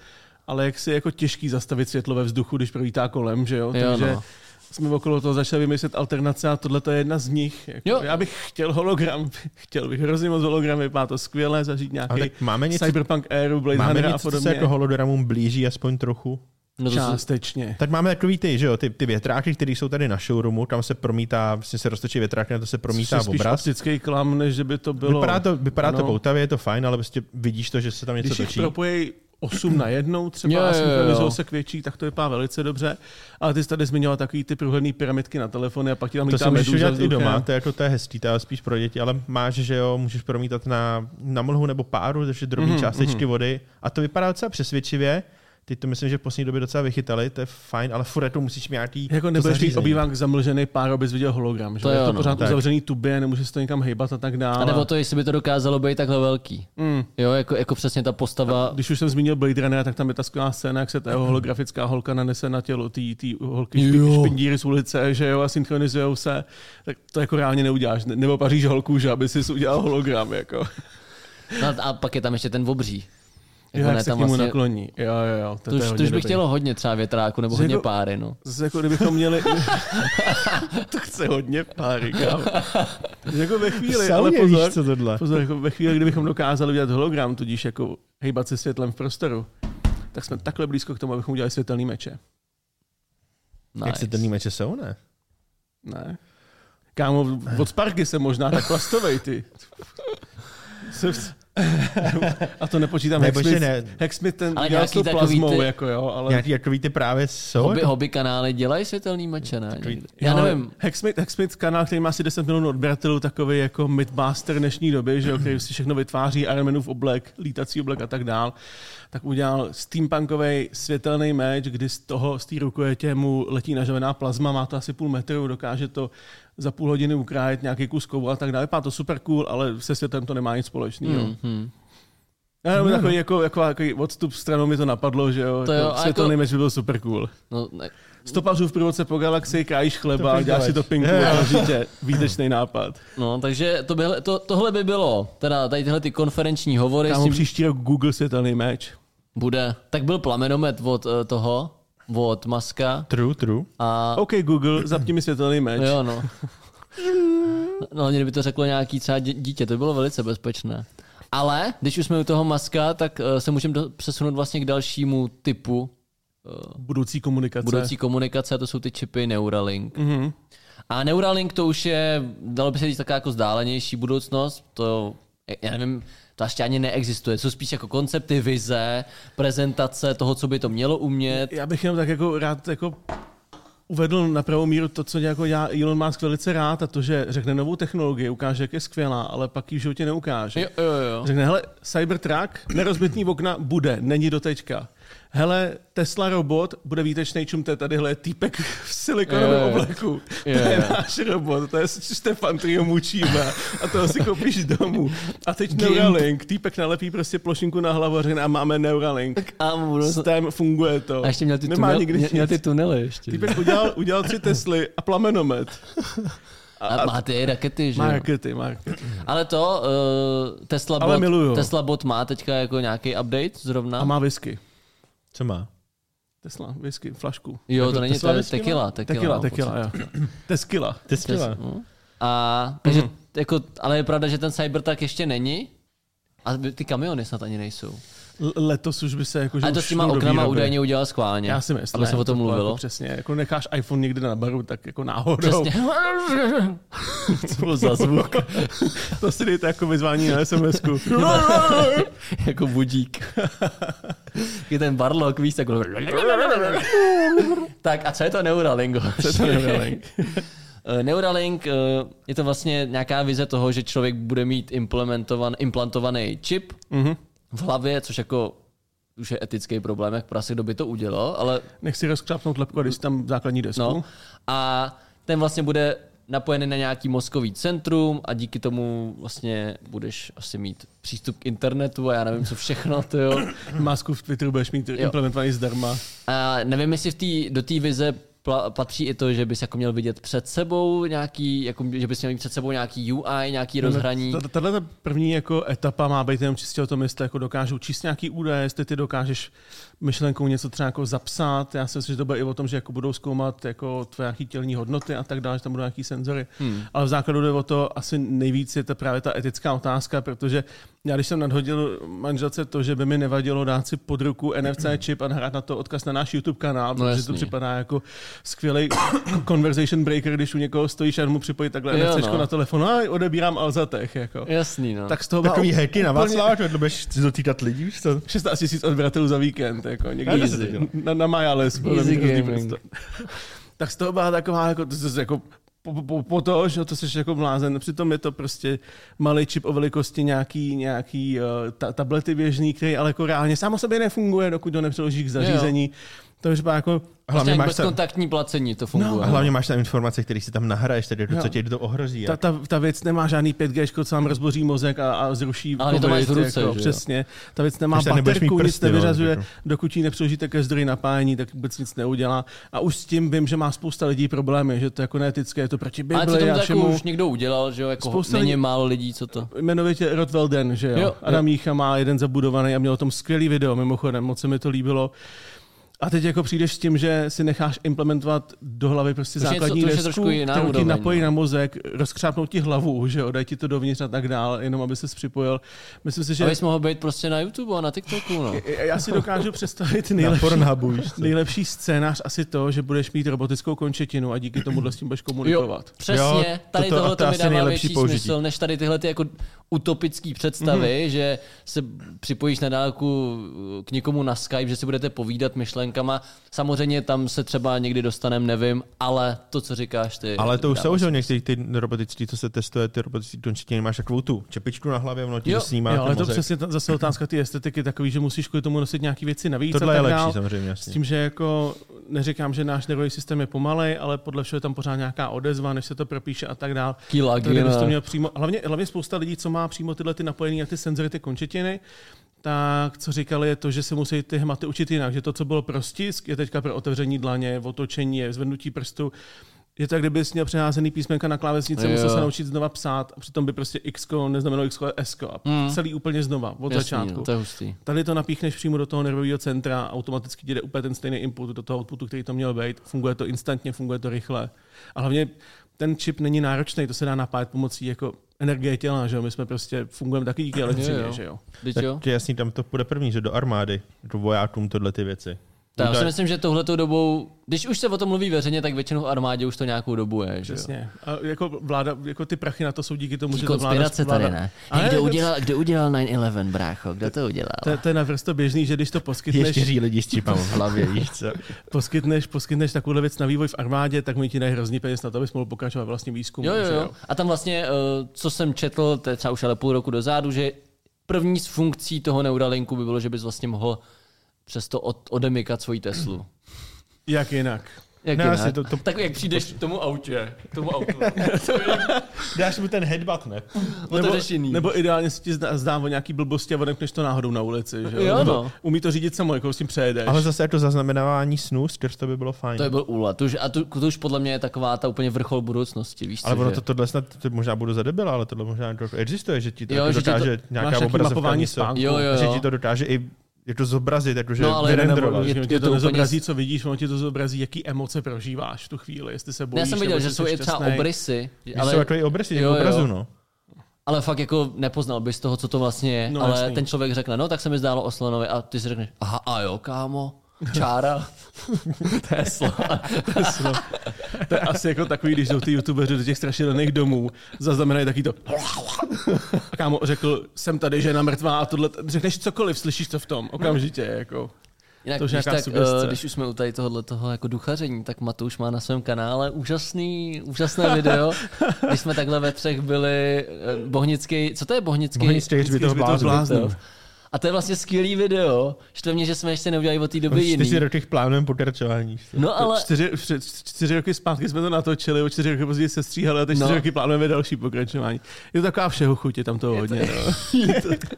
ale jak si je jako těžký zastavit světlo ve vzduchu, když prolítá kolem, že jo? Jo, Takže no. jsme okolo toho začali vymyslet alternace a tohle to je jedna z nich. Jako, Jo. já bych chtěl hologram, chtěl bych hrozně moc hologram, vypadá to skvěle, zažít nějaký máme něco, Cyberpunk Airu, Blade máme Runner a něco co se podobně. jako hologramům blíží aspoň trochu. No Částečně. Tak máme takový ty, že jo, ty, ty větráky, které jsou tady na showroomu, tam se promítá, vlastně se roztočí větrák, na to se promítá Což je spíš obraz. optický klam, než že by to bylo... Vypadá to, vypadá to no. poutavě, je to fajn, ale prostě vidíš to, že se tam něco Když točí. propojí 8 na jednou třeba Jo, a jo, se k větší, tak to vypadá velice dobře. Ale ty jsi tady zmiňoval takový ty průhledný pyramidky na telefony a pak ti tam To lítá si můžeš meduza udělat i doma, to je jako to je hezký, to je spíš pro děti, ale máš, že jo, můžeš promítat na, na mlhu nebo páru, takže drobné mm-hmm, částečky vody a to vypadá docela přesvědčivě. Teď to myslím, že v poslední době docela vychytali, to je fajn, ale furt to musíš mít nějaký Jako nebudeš mít obývák zamlžený pár, abys viděl hologram. Že? To je jo, to no. pořád Tak. uzavřený tubě, nemůže se to někam hejbat a tak dále. a nebo to, jestli by to dokázalo být takhle velký. Mm. Jo, jako, jako přesně ta postava. Když už jsem zmínil Blade Runner, tak tam je ta skvělá scéna, jak se ta holografická holka nanese na tělo té holky Jo. špindíry z ulice, že jo, a synchronizujou se. Tak to jako reálně neuděláš. Ne- Nebo paříš holku, že aby si udělal hologram. Jako. No, a pak je tam ještě ten obří. Jo, Jako jak ne, se tam k němu vlastně, nakloní. Jo, jo, jo. To, to, to, už, to už bych dobrý. chtělo hodně třeba větráku nebo hodně jako- páry. No. Zase jako kdybychom měli... to chce hodně páry, kámo. jako ve chvíli, ale pozor, víš, co tohle. pozor, jako ve chvíli, kdybychom dokázali udělat hologram, tudíž jako hejbat se světlem v prostoru, tak jsme takhle blízko k tomu, abychom udělali světelný meče. Nice. Jak se ten meče jsou, ne? Ne? Kámo, od Sparky jsem možná tak plastovej, ty. A to nepočítám Ne, ne, počkej, Hacksmith, ne. Hacksmith ten Ale dělal s takový plazmou, ty- jako jo, ale... Nějaký takový ty právě jsou. Hobby, jako- hobby kanály dělají světelný meče, ne? Někdy? Já ale nevím. Hacksmith, Hacksmith kanál, který má asi 10 milionů odběratelů, takový jako Mythmaster dnešní doby, že jo, který si všechno vytváří, Iron Manův oblek, lítací oblek a tak dál, tak udělal steampunkový světelný meč, kdy z toho, z té rukojetě mu letí nažavená plazma, má to asi půl metru, dokáže to za půl hodiny ukrájet nějaký kus kovu a tak dále. Vypadá to super cool, ale se světem to nemá nic společného. Hmm. Hmm, hmm. Já jenom takový, jako, jako, takový odstup stranou mi to napadlo, že jo, To jako jo, světelný jako- meč by byl super cool. No, ne, Stopařů v průvodce po galaxii, krájíš chleba, Topping děláš si to pinku žitě. Výtečný nápad. no, takže to by, to, tohle by bylo, teda tady tyhle ty konferenční hovory, s Kámo, tím příští rok Google světelný meč. bude. Tak byl plamenomet od uh, toho, od Maska True, true. a OK Google, zapni mi světelný meč. jo, no. No, hlavně kdyby to řeklo nějaký třeba dítě, to by bylo velice bezpečné. Ale když už jsme u toho Maska, tak uh, se můžeme přesunout vlastně k dalšímu typu Budoucí komunikace. budoucí komunikace, a to jsou ty čipy Neuralink. Mhm. A Neuralink to už je, dalo by se říct, taková jako vzdálenější budoucnost. To, já nevím, to ještě ani neexistuje. Jsou spíš jako koncepty, vize, prezentace toho, co by to mělo umět. Já bych jenom tak jako rád jako uvedl na pravou míru to, co jako já Elon Musk velice rád, a to, že řekne novou technologii, ukáže, jak je skvělá, ale pak ji v životě neukáže. Jo, jo, jo. Řekne, hele, Cybertruck, nerozbitný okna, bude, není do tečka. Hele, Tesla robot, bude výtečný čum, to je tadyhle týpek v silikonovém jo. obleku. To Jo, je náš robot, to je Stefan, který ho mučíme a toho si koupíš domů. A teď Gimp. Neuralink, týpek nalepí prostě plošinku na hlavu a řekne, a máme Neuralink. A, budu... Systém funguje to. a ještě měl ty, Nemá tunel, nikdy měl, měl ty tunely ještě. Týpek udělal, udělal tři Tesly a plamenomet. A, má ty rakety, že Má rakety, má rakety. Ale to, uh, Tesla, Ale bot, miluju. Tesla bot má teďka jako nějaký update zrovna. A má whisky. Co má? Tesla, whisky, flašku. jo, to jako není Tesla to, whisky tequila, tequila. Tequila, tequila, jo. Teskila. To je skvělé. No. A, takže, jako, ale je pravda, že ten Cybertruck ještě není. A ty kamiony snad ani nejsou. Letos už by se jako, že Ale to s těma oknama výroby. údajně udělal schválně. Já si myslím, aby se o tom mluvilo. Jako přesně, jako necháš iPhone někde na baru, tak jako náhodou. Přesně. Co za zvuk? to si dejte jako vyzvání na SMS-ku. jako budík. Je ten barlock, víš, tak... tak a co je to Neuralink? Co je to Neuralink? Eh, Neuralink eh, je to vlastně nějaká vize toho, že člověk bude mít implementovan, implantovaný čip Mhm. V hlavě, což jako už je etický problém, jak prase, kdo by to udělal, ale Nech si rozkřápnout lepku když tam základní desku. no. A ten vlastně bude napojený na nějaký mozkový centrum a díky tomu vlastně budeš asi mít přístup k internetu a já nevím, co všechno, to jo. Masku v Twitteru budeš mít implementovaný zdarma. A nevím, jestli v tý, do té vize pla- patří i to, že bys jako měl vidět před sebou nějaký, jako, že bys měl mít před sebou nějaký UI, nějaký rozhraní. No, Tahle první jako etapa má být jenom čistě o tom, jestli jako dokážou číst nějaký údaje, jestli ty dokážeš myšlenkou něco třeba jako zapsat. Já si myslím, že to bude i o tom, že jako budou zkoumat jako tvoje nějaký tělní hodnoty a tak dále, že tam budou nějaký senzory. Hmm. Ale v základu jde o to, asi nejvíc je to právě ta etická otázka, protože já když jsem nadhodil manželce to, že by mi nevadilo dát si pod ruku NFC čip a nahrát na to odkaz na náš YouTube kanál, no, protože jasný. to připadá jako skvělý conversation breaker, když u někoho stojíš a mu připojit takhle jo, no. na telefon a odebírám Alzatech. Jako. Jasný, no. Tak z toho Takový hacky na Václav, že budeš si dotýkat lidí, víš co? 16 tisíc odběratelů za víkend, jako někdy Easy. na, na Majales. Tak z toho byla taková, jako, to, to, jako po, po, po to, že to jsi jako blázen. Přitom je to prostě malý čip o velikosti nějaký, nějaký uh, ta, tablety běžný, který ale jako reálně sám o sobě nefunguje, dokud to nepřeložíš k zařízení. Jo. To už jako Hlavně vlastně máš bezkontaktní placení, to funguje. No, a hlavně máš tam informace, které si tam nahraješ, tedy co tě to ohrozí. Ta, ta, ta, věc nemá žádný 5G, co vám rozboří mozek a, a zruší Ale to máš v ruce, jako, přesně. Ta věc nemá baterku, nic nevyřazuje, no, dokud ji nepřeložíte ke zdroji napájení, tak vůbec nic neudělá. A už s tím vím, že má spousta lidí problémy, že to je jako neetické, je to proti Bibli. Ale to tam všemu... už někdo udělal, že jo, jako spousta není lidí, málo lidí, co to. Jmenovitě Rod Velden, že jo. jo Adam Mícha má jeden zabudovaný a měl o tom skvělý video, mimochodem, moc se mi to líbilo. A teď jako přijdeš s tím, že si necháš implementovat do hlavy prostě to základní je desku, kterou ti napojí no. na mozek, rozkřápnout ti hlavu, že jo, daj ti to dovnitř a tak dál, jenom aby se připojil. Myslím si, že... Abys mohl být prostě na YouTube a na TikToku, no. Já si dokážu představit nejlepší, nejlepší scénář asi to, že budeš mít robotickou končetinu a díky tomu s tím budeš komunikovat. Jo, přesně, jo, tady to, tohle to, to mi dává větší použití. smysl, než tady tyhle ty jako utopické představy, mm-hmm. že se připojíš na dálku k někomu na Skype, že si budete povídat myšlenkama. Samozřejmě tam se třeba někdy dostanem, nevím, ale to, co říkáš ty. Ale to už jsou, že někteří ty robotický, co se testuje, ty robotický končetiny, máš takovou tu čepičku na hlavě, ono ti jo, snímá. Jo, ale to přesně zase otázka ty estetiky takový, že musíš kvůli tomu nosit nějaké věci navíc. Tohle je lepší, samozřejmě. Jasně. S tím, že jako neříkám, že náš nervový systém je pomalej, ale podle všeho je tam pořád nějaká odezva, než se to propíše a tak dál. Kila, to měl přímo, hlavně, hlavně spousta lidí, co má přímo tyhle ty napojené na ty senzory, ty končetiny, tak co říkali je to, že se musí ty hmaty učit jinak, že to, co bylo pro stisk, je teďka pro otevření dlaně, otočení, zvednutí prstu, je to, jak kdyby měl přeházený písmenka na klávesnici, musel se naučit znova psát a přitom by prostě X neznamenalo X, ale S. A mm. celý úplně znova, od Jasný, začátku. No, to je hustý. Tady to napíchneš přímo do toho nervového centra, automaticky ti jde úplně ten stejný input do toho outputu, který to měl být. Funguje to instantně, funguje to rychle. A hlavně ten čip není náročný, to se dá napájet pomocí jako energie těla, že jo? My jsme prostě fungujeme taky díky elektřině, že jo? Tak jasný, tam to půjde první, že do armády, do vojákům tohle ty věci. Tak, já si myslím, že tohletou dobou, když už se o tom mluví veřejně, tak většinou v armádě už to nějakou dobu je. Přesně. A jako vláda, jako ty prachy na to jsou díky tomu, Tí že to vláda... tady, ne? Hey, kdo, udělal, kdo udělal 9-11, brácho? Kdo to udělal? To, to je naprosto běžný, že když to poskytneš... Ještě lidi s čipem v hlavě, víš co? poskytneš, poskytneš takovou věc na vývoj v armádě, tak mi ti dají hrozný peněz na to, abys mohl pokračovat vlastně výzkum. Jo, jo, jo. A tam vlastně, eh, co jsem četl, to je třeba už ale půl roku dozadu, že první z funkcí toho Neuralinku by bylo, že bys vlastně mohl přesto od, odemykat svoji Teslu. Jak jinak? Jak ne, jinak? To, to, tak jak přijdeš k tomu autě, k tomu autu. Dáš mu ten headbutt, ne? nebo, nebo ideálně si ti zdá, zdá o nějaký blbosti a odemkneš to náhodou na ulici. Že? Jo, no. Umí to řídit samo, jako s tím přejedeš. Ale zase to zaznamenávání snů, skrz to by bylo fajn. To by byl úlet. A to, to, už podle mě je taková ta úplně vrchol budoucnosti. Víš ale co, ono že... to, tohle snad, to možná budu zadebila, ale tohle možná existuje, že ti to jo, jako dokáže to, nějaká obrazovka, jo, jo, jo. že ti to dokáže i je to zobrazit, jakože no, ale nebo, je, je, to, to nezobrazí, co vidíš, ono ti to zobrazí, jaký emoce prožíváš v tu chvíli, jestli se bojíš. Já jsem viděl, že jsou i třeba obrysy. Ale... Jsou jako i obrysy jo, obrazu, no. Ale fakt jako nepoznal bys toho, co to vlastně je. No, ale jasný. ten člověk řekne, no tak se mi zdálo o slonovi a ty si řekneš, aha, a jo, kámo. Čára. Tesla. Tesla. To je asi jako takový, když jdou ty youtubeři do těch strašidelných domů, zaznamenají taky to. A kámo řekl, jsem tady žena mrtvá a tohle. Řekneš cokoliv, slyšíš to v tom, okamžitě. Jako. Jinak, to když, tak, uh, když už jsme u tady tohohle toho jako duchaření, tak Matouš má na svém kanále úžasný, úžasné video, když jsme takhle ve třech byli uh, Bohnický, co to je Bohnický? Bohnický hřbitov bláznů. A to je vlastně skvělý video. Štve mě, že jsme ještě neudělali od té doby jiný. Čtyři roky plánujeme pokračování. No ale Čtyři, čtyři roky zpátky jsme to natočili, o čtyři roky později se stříhali a teď čtyři No. roky plánujeme další pokračování. Je to taková všeho chutě, tam to hodně. No.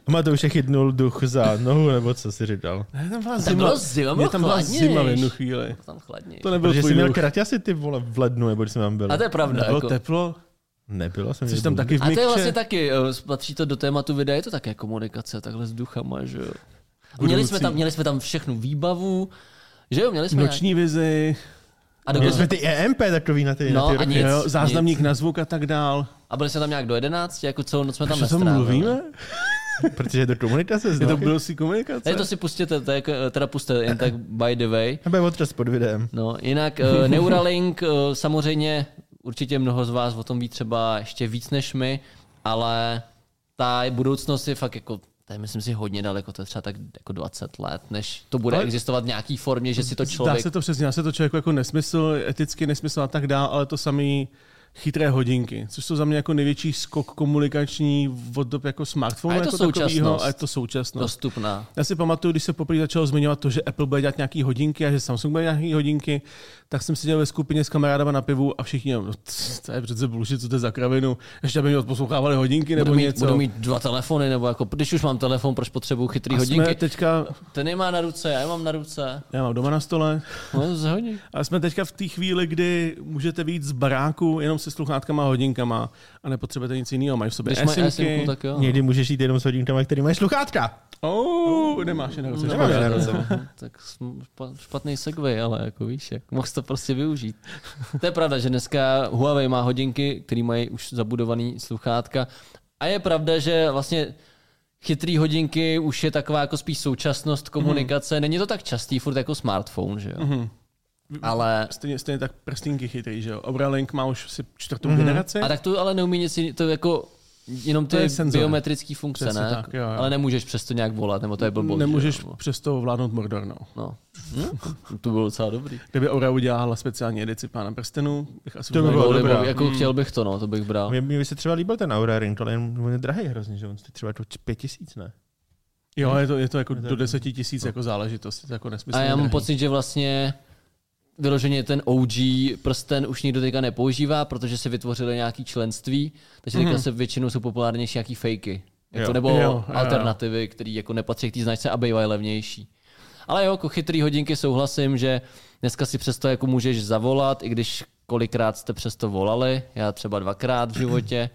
Má to už je chytnul duch za nohu, nebo co si říkal? Ne, tam byla Tam bylo zima, bylo tam byla chladnější. zima v jednu chvíli. tam chladně. To nebyl Protože jsi měl kraťasy ty vole v lednu, nebo když jsme tam byli. A to je pravda. Nebylo Jako. teplo, Nebylo jsem jsi tam taky v A to je vlastně taky, eh, patří to do tématu videa, je to také komunikace, takhle s duchama, že jo. A Měli jsme, tam, měli jsme tam všechnu výbavu, že jo, měli jsme nějak- Noční vizi, a, Měli dokonce, jsme ty EMP takový na ty, No, na ty roky. nic. jo, záznamník na zvuk a tak dál. a byli jsme tam nějak do 11, jako celou noc jsme tam nestrávili. mluvíme? Protože je to komunikace Je to budoucí komunikace? Ne, to si pustěte, to je, jako- teda puste jen tak by the way. Nebo otřes pod videem. No, jinak uh, Neuralink, uh, samozřejmě určitě mnoho z vás o tom ví třeba ještě víc než my, ale ta budoucnost je fakt jako to je, myslím si, hodně daleko, to je třeba tak jako 20 let, než to bude Ale- existovat v nějaký formě, že si to Dá člověk... se to přesně, dá se to člověku jako nesmysl, etický nesmysl a tak dál, ale to samý chytré hodinky, což jsou za mě jako největší skok komunikační od dob jako smartphonu A je to jako takovýho, současnost. a je to současnost. dostupná. Já si pamatuju, když se poprvé začalo zmiňovat to, že Apple bude dělat nějaký hodinky a že Samsung bude dělat nějaký hodinky, tak jsem seděl ve skupině s kamarádama na pivu a všichni, no, to je přece bullshit, co to je za kravinu, ještě aby mi odposlouchávali hodinky nebo Budu mít, něco. budu mít dva telefony, nebo jako, když už mám telefon, proč potřebuju chytrý a jsme hodinky? teďka, Ten je má na ruce, já je mám na ruce. já mám doma na stole, No, a jsme teďka v té chvíli, kdy můžete víc z baráku jenom se sluchátkama a hodinkama a nepotřebujete nic jiného. Mají v sobě Když esimky. SMku, tak jo. Někdy můžeš jít jenom s hodinkama, který mají sluchátka. Oh, nemáš je na ruce. Nemám je škoda. na ruce. No, tak špatný segway, ale jako víš, jak mohl jsi to prostě využít. To je pravda, že dneska Huawei má hodinky, které mají už zabudovaný sluchátka. A je pravda, že vlastně chytrý hodinky už je taková jako spíš současnost komunikace. Není to tak častý, furt jako smartphone, že jo? Mhm. Ale Stejně, stejně tak prstínky chytrý, že jo. Obralink má už asi čtvrtou generaci. a tak to ale neumí nic jiný- to jako jenom To ty je biometrické funkce, Přesně ne? tak, jo, jo. Ale nemůžeš přesto nějak volat, nebo to je blbost. Nemůžeš že jo? přesto ovládnout Mordor, no. No. Hm? To bylo docela dobrý. Kdyby Aura udělala speciální edici Pána prstenů, bych asi To by bylo Nebo, dobrá. jako chtěl bych to, no, to bych bral. Mně, by se třeba líbil ten Aura Ring, ale on je drahý hrozně, že on stojí třeba to pět tisíc, ne? Jo, je to, je to jako Je to- do deseti tisíc jako záležitost, je to jako A nesmyslně já mám drahý. pocit, že vlastně vyloženě ten OG prsten už nikdo teďka nepoužívá, protože se vytvořili nějaký členství, takže teďka se většinou jsou populárnější nějaký fakey. Jako, Jo. nebo jo. alternativy, které jako nepatří k té značce a bývají levnější. Ale jo, jako chytrý hodinky souhlasím, že dneska si přesto jako můžeš zavolat, i když kolikrát jste přesto volali, já třeba dvakrát v životě.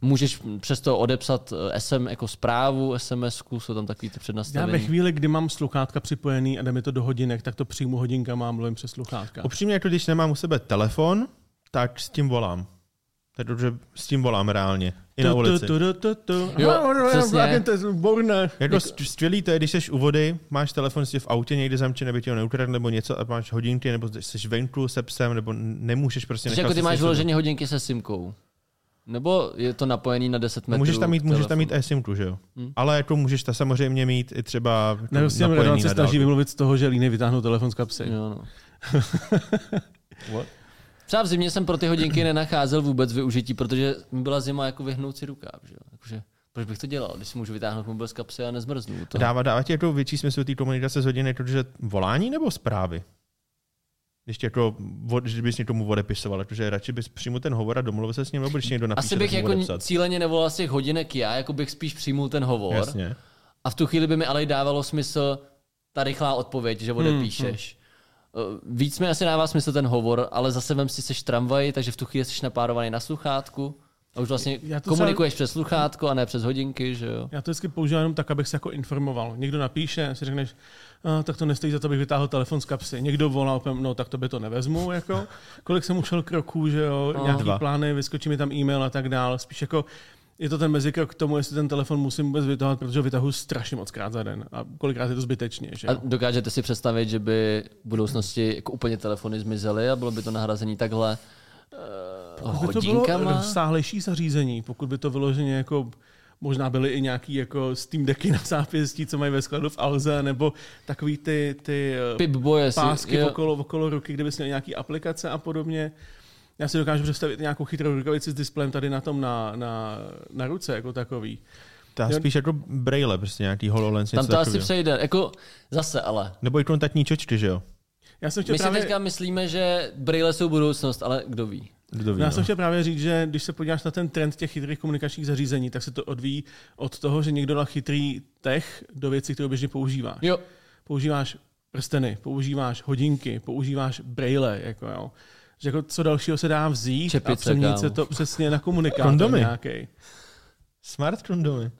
Můžeš přesto odepsat eh, SM jako zprávu, SMS-ku, jsou tam takový ty Já ve přednastavení. chvíli, kdy mám sluchátka připojený a jde mi to do hodinek, tak to přijmu hodinkama a mluvím přes sluchátka. Upřímně, jako když nemám u sebe telefon, tak s tím volám. Takže s tím volám reálně. I na ulici. Tu, tu, tu, tu. Jo, No, no, přesně. To je výborné. Jako st- skvělý to je, když jsi u vody, máš telefon si v autě někde zamčen, nebo ti ho neukradl, nebo něco a máš hodinky, nebo jsi venku se psem, nebo nemůžeš prostě nechat jako ty máš vyloženě hodinky se simkou. Nebo je to napojený na 10 No, metrů? můžeš tam mít, můžeš tam mít eSIMku, že jo? Hmm. Ale jako můžeš ta samozřejmě mít i třeba Ne, prostě napojený Radovan se na snaží vymluvit z toho, že línej vytáhnout telefon z kapsy. Jo, no. Třeba v zimě jsem pro ty hodinky nenacházel vůbec využití, protože mi byla zima jako vyhnout si rukáv. Že? jo. Jakože, proč bych to dělal, když si můžu vytáhnout mobil z kapsy a nezmrznu to. Dává, dává ti jako větší smysl té komunikace z hodiny, protože volání nebo zprávy? Když, jako, když bys někomu odepisoval, protože radši bys přímo ten hovor a domluvil se s ním, nebo když někdo napíše, Asi bych jako odepsat. cíleně nevolal z těch hodinek já, jako bych spíš přijmul ten hovor. Jasně. A v tu chvíli by mi ale dávalo smysl ta rychlá odpověď, že odepíšeš. Hmm, Víc mi asi dává smysl ten hovor, ale zase vem si seš tramvaj, takže v tu chvíli jsi napárovaný na sluchátku. A už vlastně Já to komunikuješ přes sluchátko a ne přes hodinky, že jo? Já to vždycky používám jenom tak, abych se jako informoval. Někdo napíše, si řekneš, a, tak to nestojí za to, abych vytáhl telefon z kapsy. Někdo volá, opět, no tak to by to nevezmu, jako. Kolik jsem ušel kroků, že jo, No. nějaký Dva. plány, vyskočí mi tam e-mail a tak dál. Spíš jako je to ten mezikrok k tomu, jestli ten telefon musím vůbec vytahovat, protože ho vytahuji strašně moc krát za den. A kolikrát je to zbytečně, že A dokážete si představit, že by v budoucnosti jako úplně telefony zmizely a bylo by to nahrazení takhle Pokud by to bylo rozsáhlejší zařízení, pokud by to vyloženě jako Možná byly i nějaký jako Steam decky na zápěstí, co mají ve skladu v Alze, nebo takový ty, ty eh, Pip-boje si- pásky jo. okolo, okolo ruky, kde bys měl nějaký aplikace a podobně. Já si dokážu představit nějakou chytrou rukavici s displejem tady na tom na, na, na ruce jako takový. To je spíš jako braille, prostě nějaký HoloLens. Tam to asi přejde. Jako zase ale. Nebo i kontaktní čočky, že jo? Já jsem chtěl My si právě... teďka myslíme, že braille jsou budoucnost, ale kdo ví. Kdo ví, Já no. jsem chtěl právě říct, že když se podíváš na ten trend těch chytrých komunikačních zařízení, tak se to odvíjí od toho, že někdo dal chytrý tech do věcí, kterou běžně používáš. Jo, Používáš prsteny, používáš hodinky, používáš braille, jako jo. Že jako co dalšího se dá vzít Čepice, a přeměnit se to přesně na komunikátor Kondomy. nějaký. Smart kondomy.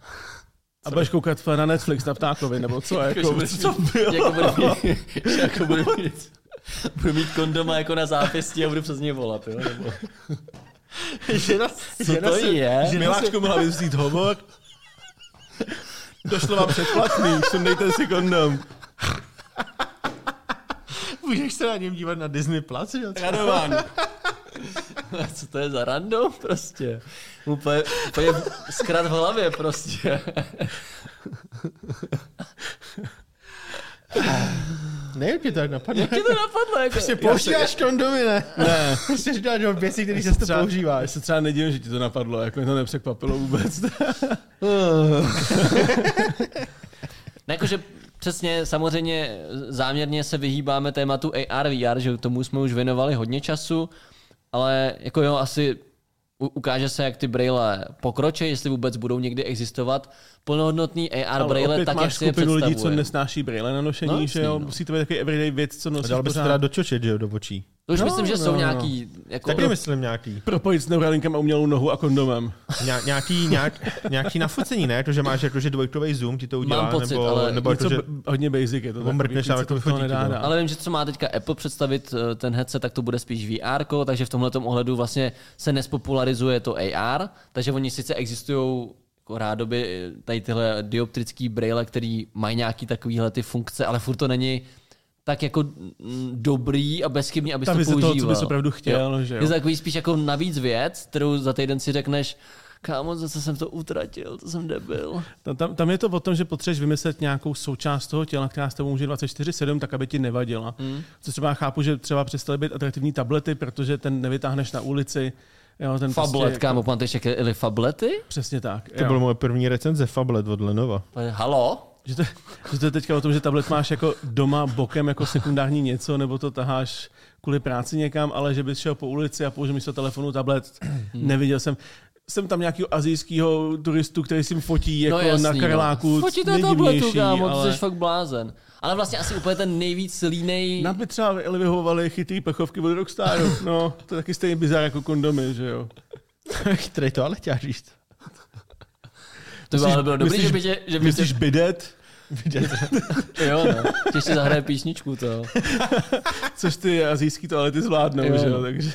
A budeš koukat na Netflix na ptákovi, nebo co? Jako, co bylo? jako budu mít, že jako budu mít, budu mít kondoma jako na zápěstí a budu přes něj volat, jo? Nebo, žena, co to je? Miláčku mohla vzít hovor. Došlo vám předplatný, sundejte si kondom. Můžeš se na něm dívat na Disney Plus, jo? Radován. Co to je za random prostě? Úplně, úplně zkrat v hlavě prostě. Ne, ti to tak napadne. Jak ti to napadlo? Jako, Prostě používáš kondomy, ne? Ne. Prostě říkáš o věci, které se to Třeba- Já používáš. se třeba nedivím, že ti to napadlo, jako mě to nepřekvapilo vůbec. Ne, jakože přesně, samozřejmě záměrně se vyhýbáme tématu AR, VR, že tomu jsme už věnovali hodně času, ale jako jo, asi ukáže se, jak ty braille pokročí, jestli vůbec budou někdy existovat plnohodnotný AR Ale braille, opět tak jak si je skupinu lidí, co nesnáší brýle na nošení, No, že jo? no. Musí to být takový everyday věc, co A nosíš dal by se pořád. teda dočočit, že jo, do očí. To už No, myslím, že no, jsou no. nějaký, jako, Taky myslím nějaký. Propojit s neuralinkem a umělou nohu a kondomem. Ně, nějaký, nějak, nějaký nafocení, ne? To, že máš jako, že dvojkový zoom ti to udělá, Mám pocit, nebo, ale nebo Něco jako, že... hodně basic je to. Nebo mrkneš takový, a víc se jako to nedá to. dát. Ale vím, že co má teďka Apple představit eh, ten headset, tak to bude spíš VR, takže v tomhle ohledu vlastně se nespopularizuje to AR, takže oni sice existují jako rádoby eh, tady tyhle dioptrický braille, který mají nějaký takovýhle ty funkce, ale furt to není tak jako mm, dobrý a bezchybný, abys to vize toho, používal. co bys opravdu chtěl, že jo. Je to takový spíš jako navíc věc, kterou za týden si řekneš, kámo, zase jsem to utratil, to jsem debil. Tam, tam, tam je to o tom, že potřebuješ vymyslet nějakou součást toho těla, která s tebou může 24-7, tak aby ti nevadila. Mm. Co třeba chápu, že třeba přestaly být atraktivní tablety, protože ten nevytáhneš na ulici. Jo, ten Fablet, prostě, kámo, pamatuješ, jak byly fablety? Přesně tak. To jo. byl moje první recenze Fablet od Lenova. Halo? Že to, že to je teďka o tom, že tablet máš jako doma bokem jako sekundární něco, nebo to taháš kvůli práci někam, ale že bys šel po ulici a použil místo telefonu tablet. Neviděl jsem. Jsem tam nějakého azijského turistu, který si fotí jako no jasný, na Karláku. No. Fotíte tabletu, nejdivnější, kámo, ale... to jsi fakt blázen. Ale vlastně asi úplně ten nejvíc línej... Nám by třeba vyhovovali chytrý plechovky od Rockstaru. No, to je taky stejně bizar jako kondomy, že jo. Chytrý to ale chtěl říct. to by ale bylo dobrý, myslíš- že by tě... Že by Myslíš tě bidet? jo, no. Tě ještě zahraje písničku to. Což ty azijský toalety zvládnou, Jo. že jo, takže...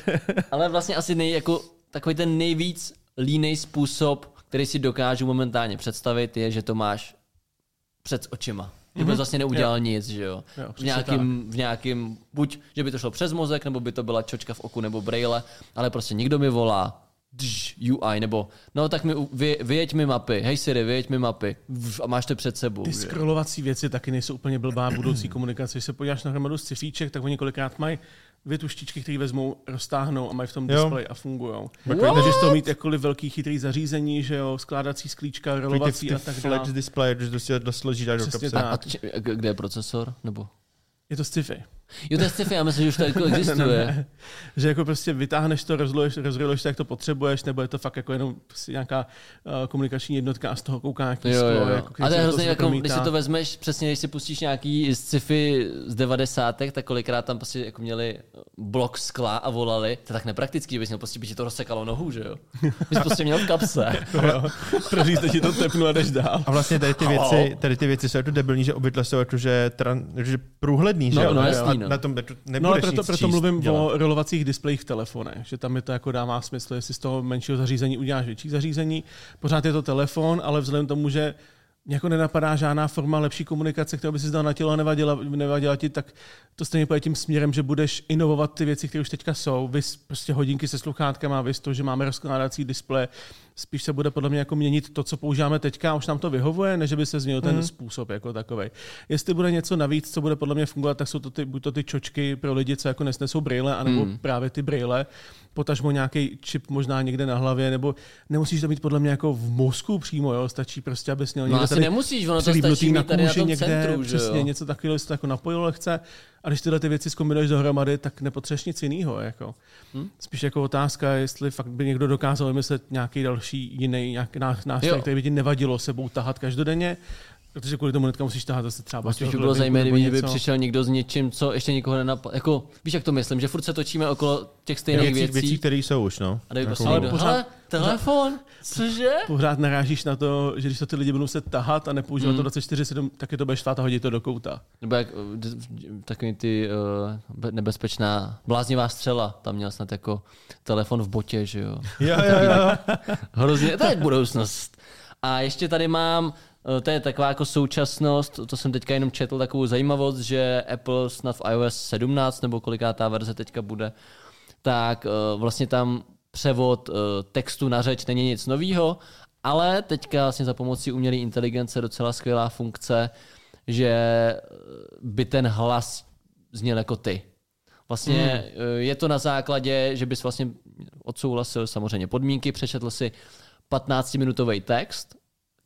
Ale vlastně asi nej, jako, takový ten nejvíc línej způsob, který si dokážu momentálně představit, je, že to máš před očima. Že bys vlastně neudělal nic, že jo. Jo, v, nějakým, v nějakým, buď, že by to šlo přes mozek, nebo by to byla čočka v oku nebo braille, ale prostě někdo mi volá, dž, UI, nebo no tak mi, vy, vyjeď mi mapy, hej Siri, vyjeď mi mapy v- a máš to před sebou. Ty jo. scrollovací věci taky nejsou úplně blbá budoucí komunikace. Když se podíváš na hromadu scifíček, tak oni kolikrát mají dvě tuštičky, které vezmou, roztáhnou a mají v tom Jo. displeji a fungují. Z toho mít jakkoliv velký chytrý zařízení, že jo, skládací sklíčka, rolovací a tak dále. flex display, že to si to do kapsy. tak. A či, kde je procesor? Nebo? Je to sci-fi. Jo, to je sci-fi, já myslím, že už to jako existuje. Že jako prostě vytáhneš to, rozroluješ, rozroluješ to, jak to potřebuješ, nebo je to fakt jako jenom prostě nějaká uh, komunikační jednotka a z toho kouká nějaký Jo, sklo. jo. Jako, a to je hrozně, jako, promítá. když si to vezmeš, přesně když si pustíš nějaký sci-fi z 90. tak kolikrát tam prostě jako měli blok skla a volali, to je tak nepraktický, bys měl prostě, by ti to rozsekalo nohu, že jo? Bys prostě měl v kapse. Jo. Prořízte ti to tepnu a jdeš dál. A vlastně tady ty věci, tady ty věci jsou jako debilní, že obvykle jsou jako, že, tran, že průhledný, že No, jo? no, jasný, no. Na tom No ale proto, nic proto číst, mluvím dělat. o rolovacích displejích v telefonech, že tam je to jako dává smysl, jestli z toho menšího zařízení uděláš větší zařízení. Pořád je to telefon, ale vzhledem k tomu, že mě jako nenapadá žádná forma lepší komunikace, kterou by si zdal na tělo a nevadila, nevadila ti, tak to stejně půjde tím směrem, že budeš inovovat ty věci, které už teďka jsou. Vys prostě hodinky se sluchátkama, vys to, že máme rozkládací displeje. Spíš se bude podle mě jako měnit to, co používáme teďka, a už nám to vyhovuje, než by se změnil ten způsob jako takový. Jestli bude něco navíc, co bude podle mě fungovat, tak jsou to ty, buď to ty čočky pro lidi, co jako nesnesou brýle, anebo právě ty brýle, potažmo nějaký čip možná někde na hlavě, nebo nemusíš to mít podle mě jako v mozku přímo, jo? stačí prostě, abys měl No někde asi tady nemusíš, ono to stačí na mít tady na tom někde, centru, přesně jo? něco takového se to jako napojilo lehce a když tyhle ty věci zkombinuješ dohromady, tak nepotřebuješ nic jiného. Jako. Hm? Spíš jako otázka, jestli fakt by někdo dokázal vymyslet nějaký další jiný nějaký ná- nástroj, který by ti nevadilo sebou tahat každodenně, protože kvůli tomu netka musíš tahat zase třeba Spíš by bylo zajímavé, kdyby něco. přišel někdo s něčím, co ještě nikoho nenapadlo. Jako, víš, jak to myslím, že furt se točíme okolo těch stejných Věcí, věcí. věcí které jsou už, no. a kdyby prostě Ale někdo, pořád- hele, telefon, cože? Pořád narážíš na to, že když to ty lidi budou se tahat a nepoužívat Hmm. to 24-7, tak je to bude štát a hodit to do kouta. Nebo jak takový ty uh, nebezpečná bláznivá střela, tam měl snad jako telefon v botě, že jo. Jo, jo, jo. Hrozně, to je budoucnost. A ještě tady mám, to je taková jako současnost, to jsem teďka jenom četl takovou zajímavost, že Apple snad v iOS 17 nebo koliká ta verze teďka bude, tak eh, vlastně tam převod eh, textu na řeč není nic novýho, ale teďka vlastně za pomocí umělé inteligence docela skvělá funkce, že eh, by ten hlas zněl jako ty. Vlastně mm. je to na základě, že bys vlastně odsouhlasil samozřejmě podmínky, přečetl si 15-minutový text,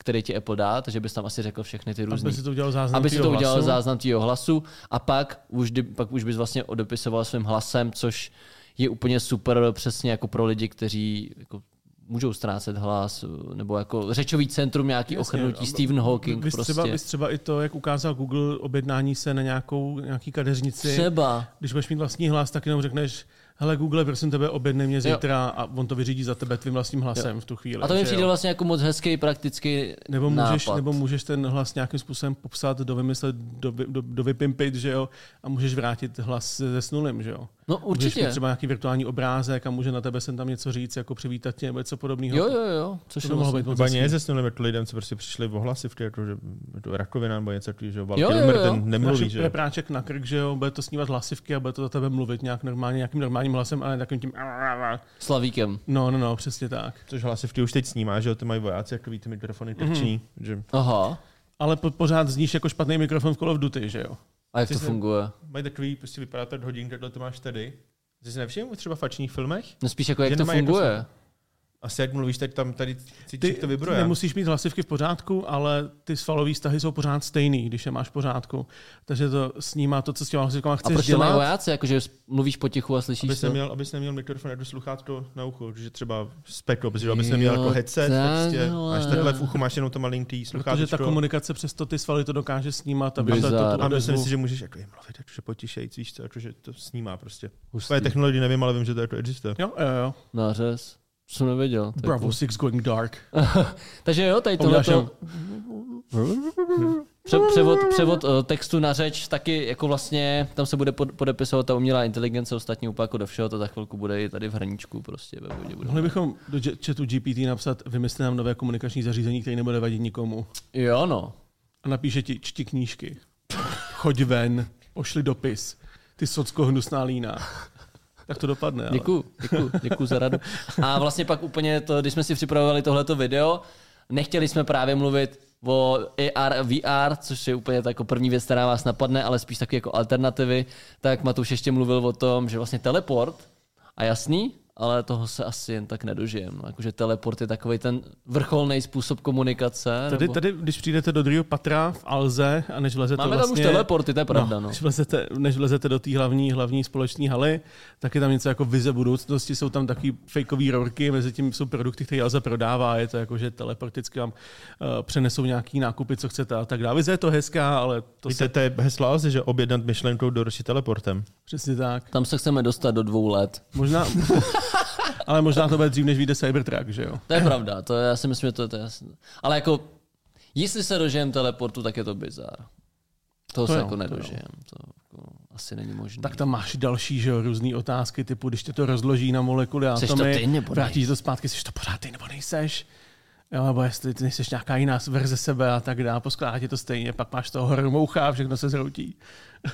který ti Apple dá, takže bys tam asi řekl všechny ty různé Aby si to udělal záznam aby si to udělal hlasu. záznam tvýho hlasu a pak už, pak už bys vlastně odepisoval svým hlasem, což je úplně super přesně jako pro lidi, kteří jako můžou ztrácet hlas, nebo jako řečový centrum, nějaký Jasně, ochrnutí, Stephen Hawking Vys prostě. třeba, třeba i to, jak ukázal Google objednání se na nějakou, nějaký kadeřnici. Třeba. Když budeš mít vlastní hlas, tak jenom řekneš, hele Google, prosím tebe, objednej mě zítra a on to vyřídí za tebe tvým vlastním hlasem v tu chvíli. A to mi přijde jo? vlastně jako moc hezký, praktický nebo můžeš, nápad. nebo můžeš ten hlas nějakým způsobem popsat, dovymyslet, do, do, do vypimpit, že jo, a můžeš vrátit hlas se s nulem, že jo. No Můžeš mít určitě. třeba nějaký virtuální obrázek a může na tebe sem tam něco říct, jako přivítat tě nebo něco podobného. Jo, jo, jo. Což To mohlo vlastně... být moc Třeba hezký. mě zesnuli lidem, co prostě přišli v ohlasy v jako, že je to rakovina nebo něco takového, že Jo, jo, Kilmer, jo. ten nemluví, že jo. práček na krk, že jo, bude to snívat hlasivky a bude to za tebe mluvit nějak normálně, nějakým normálním hlasem, ale takovým tím... Slavíkem. No, no, no, přesně tak. Což hlasivky už teď snímá, že jo, ty mají vojáci, jak ty mikrofony trčí, Mhm. že Aha. Ale po, pořád zníš jako špatný mikrofon v Call of Duty, že jo? A jak Ty to jsi- funguje? mají takový, prostě vypadá to hodin, takhle to máš tady. Jsi si nevšiml třeba v fačních filmech? No spíš jako jak to jako funguje. Asi jak mluvíš, teď tam tady cítíš, Ty, jak to ty vibruje. nemusíš mít hlasivky v pořádku, ale ty svalový vztahy jsou pořád stejný, když je máš v pořádku. Takže to snímá to, co s těma hlasivkama A chceš proč to mají dělat. vojáci? Jakože mluvíš potichu a slyšíš Abys to? neměl, abys neměl mikrofon jako sluchátko na uchu, že třeba speklo, protože abys neměl jako headset, prostě, takhle. máš takhle v uchu máš jenom to malinký Protože sluchátko. ta komunikace přes to ty svaly to dokáže snímat a to tu a myslím si, že můžeš jako mluvit, jakože potišejc, víš co, jakože to snímá prostě. Hustý. Tvoje technologii nevím, ale vím, že to jako existuje. Jo, jo, jo. Nářez. Jsem nevěděl. To Bravo cool. 6 going dark. Takže jo, tady tohleto... Pře- převod, převod eh, textu na řeč taky jako vlastně, tam se bude pod- podepisovat ta umělá inteligence, ostatní úplně jako do všeho, to za chvilku bude i tady v hrníčku prostě ve vodě. Bude. Mohli bychom do chatu GPT napsat, vymysli nám nové komunikační zařízení, které nebude vadit nikomu. Jo no. A napíše ti, čti knížky. Choď ven, pošli dopis. Ty socko hnusná lína. Tak to dopadne. Ale. Děkuju, děkuju, děkuju za radu. A vlastně pak úplně to, když jsme si připravovali tohleto video, nechtěli jsme právě mluvit o AR, VR, což je úplně jako první věc, která vás napadne, ale spíš taky jako alternativy, tak Matouš ještě mluvil o tom, že vlastně teleport, a jasný, ale toho se asi jen tak nedožijem. No, Jakože teleport je takový ten vrcholný způsob komunikace. Tady, nebo... tady, když přijdete do druhého patra v Alze a než vlezete Máme vlastně... tam už teleporty, to je pravda. No, Než, vlezete, než vlezete do té hlavní, hlavní společné haly, tak je tam něco jako vize budoucnosti, jsou tam taky fakeové rourky, mezi tím jsou produkty, které Alza prodává, je to jako, že teleporticky vám uh, přenesou nějaký nákupy, co chcete a tak dále. Vize je to hezká, ale to Víte, se to je heslo Alzy, že objednat myšlenkou do teleportem. přesně tak. Tam se chceme dostat do dvou let. Možná, ale možná to bude dřív, než vyjde Cybertruck, že jo? To je pravda, to je, já si myslím, že to je to jasné. Ale jako, jestli se dožijem teleportu, tak je to bizar. Toho To se jo, jako to nedožijem. To jako asi není možné. Tak tam máš další, že jo, různé otázky, typu, když tě to rozloží na molekuly a to ty, nebo vrátíš to zpátky, jsi to pořád ty nebo nejseš. Jo, nebo jestli ty nejseš nějaká jiná verze sebe a tak dále, poskládá ti to stejně, pak máš toho horor moucha a všechno se zhroutí.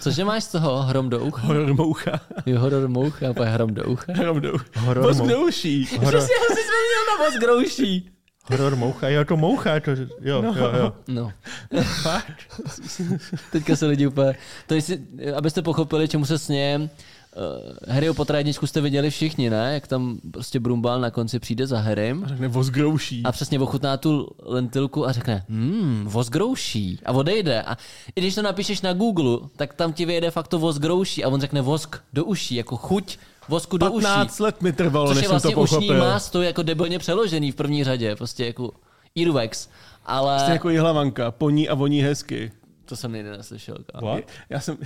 Cože máš z toho? Hrom do ucha? Horor moucha, Jo, horor moucha, pak hrom do ucha. hrom do Horor, Bosk mou- do uší. horor, Přesně, já si vzpomněl na voz grouší. horor moucha, jo, to moucha, to, jo, no. jo, jo. No. Teďka se lidi úplně... To jestli, abyste pochopili, čemu se snějem, Harryho Pottera jedničku jste viděli všichni, ne? Jak tam prostě Brumbal na konci přijde za Harrym A řekne vozgrouší. a přesně ochutná tu lentilku a řekne, hmm, vozgrouší a odejde. A i když to napíšeš na Google, tak tam ti vyjede fakt to vozgrouší a on řekne vosk do uší, jako chuť vosku do uší. 15 let mi trvalo, Což než je jsem vlastně to ušní pochopil. más, to je jako debilně přeložený v první řadě, prostě jako earwax. Ale Prostě jako jihlavanka, poní a voní hezky. To jsem někdy neslyšel. kámo. Já jsem,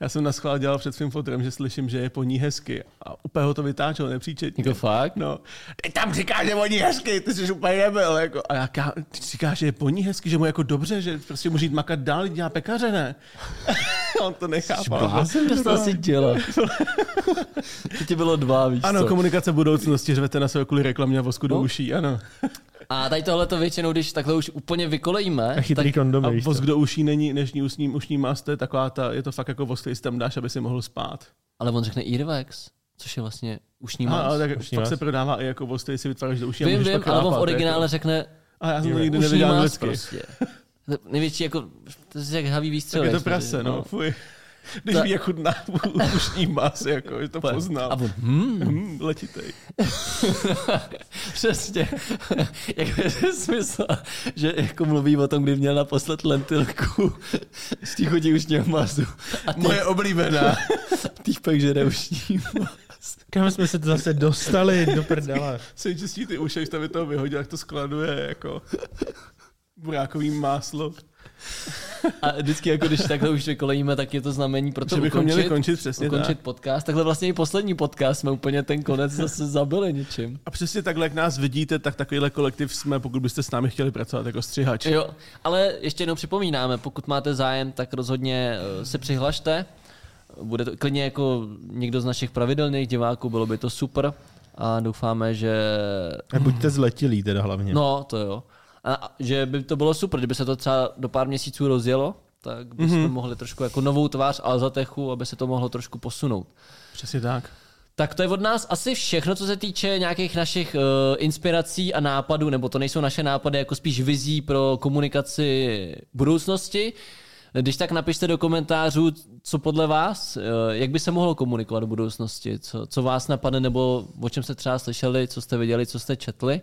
já jsem na schvál dělal před svým fotrem, že slyším, že je poní hezky. A úplně ho to vytáčelo nepříčetně. Jako fakt? No, ty tam říkáš, že voní hezky, ty jsi úplně nebyl. Jako. A já, ty říkáš, že je poní hezky, že mu je jako dobře, že prostě může jít makat dál, dělá pekaře, ne? On to nechápal. Co to asi dělá? to ti bylo dva, víš Ano, co? komunikace budoucnosti, řvete na sebe kvůli reklamě a vosku do No. uší, ano. A tady tohle to většinou, když takhle už úplně vykolejíme, A chytrý tak kondomy, A víš vosk co? do uší není dnešní usní, ušní mast, to je taková ta, je to fakt jako vosk, který tam dáš, aby si mohl spát. ale on řekne earwax, což je vlastně ušní más. ale tak Ušní fakt mas. se prodává i jako vosk, který si vytváříš do uší. a Vím, vím, to ale on v originále Jako. řekne A já jsem to nikdy ušní neviděl más anglicky. prostě. Největší jako, to je jak havý výstřel. Tak je to prase, říkali, no, fuj. Když ví, jak chutná ušní mas, jako, že to poznal. A on, hmm, Hmm, letitej. přesně. jak je smysl, že jako mluví o tom, kdy měl naposled lentilku z těch chutí ušního masu. A ty, Moje oblíbená. týpek žere ušní mas. Kam jsme se to zase dostali do prdele? Se čistí ty uši, když tam je toho vyhodil, jak to skladuje, jako burákový máslo. A vždycky, jako když takhle už vykolejíme, tak je to znamení pro to Že bychom ukončit, měli končit přesně ukončit tak. podcast. Takhle vlastně i poslední podcast jsme úplně ten konec zase zabili něčím. A přesně takhle, jak nás vidíte, tak takovýhle kolektiv jsme, pokud byste s námi chtěli pracovat jako střihač. Jo, ale ještě jednou připomínáme, pokud máte zájem, tak rozhodně eh, se přihlašte. Bude to klidně jako někdo z našich pravidelných diváků, bylo by to super. A doufáme, že... A buďte zletilí teda hlavně. No, to jo. A, že by to bylo super, kdyby se to třeba do pár měsíců rozjelo, tak bychom mm-hmm. mohli trošku jako novou tvář Alzatechu, aby se to mohlo trošku posunout. Přesně tak. Tak to je od nás asi všechno, co se týče nějakých našich uh, inspirací a nápadů, nebo to nejsou naše nápady, jako spíš vizí pro komunikaci budoucnosti. Když tak napište do komentářů, co podle vás, uh, jak by se mohlo komunikovat do budoucnosti, co, co vás napadne, nebo o čem jste třeba slyšeli, co jste viděli, co jste četli.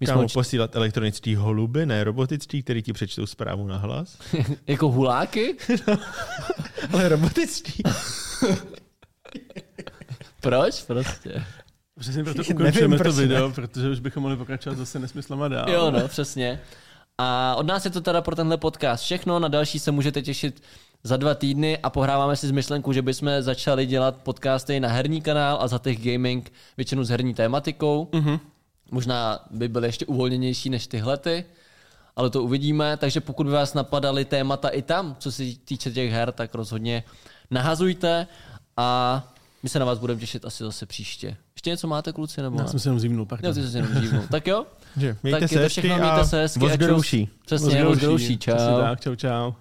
My jsme Kámo, č- posílat elektronický holuby, ne robotický, který ti přečtou zprávu na hlas. jako huláky? Ale robotický. Proč prostě? Přesně proto ukončujeme to video, protože už bychom mohli pokračovat zase nesmyslama dál. Jo, no, přesně. A od nás je to teda pro tenhle podcast všechno. Na další se můžete těšit za dva týdny a pohráváme si s myšlenkou, že bychom začali dělat podcasty na herní kanál a za těch gaming většinou s herní tématikou. Mm-hmm. Možná by byly ještě uvolněnější než tyhle ty, ale to uvidíme. Takže pokud by vás napadaly témata i tam, co se týče těch her, tak rozhodně nahazujte a my se na vás budeme těšit asi zase příště. Ještě něco máte, kluci? Nebo Já ne? jsem se jenom zívnul, ty jsi se jenom. Tak jo? Že, mějte tak se je to všechno, a mějte se hezky. Přesně, vozgrouší, Přesně čau. tak, čau, čau.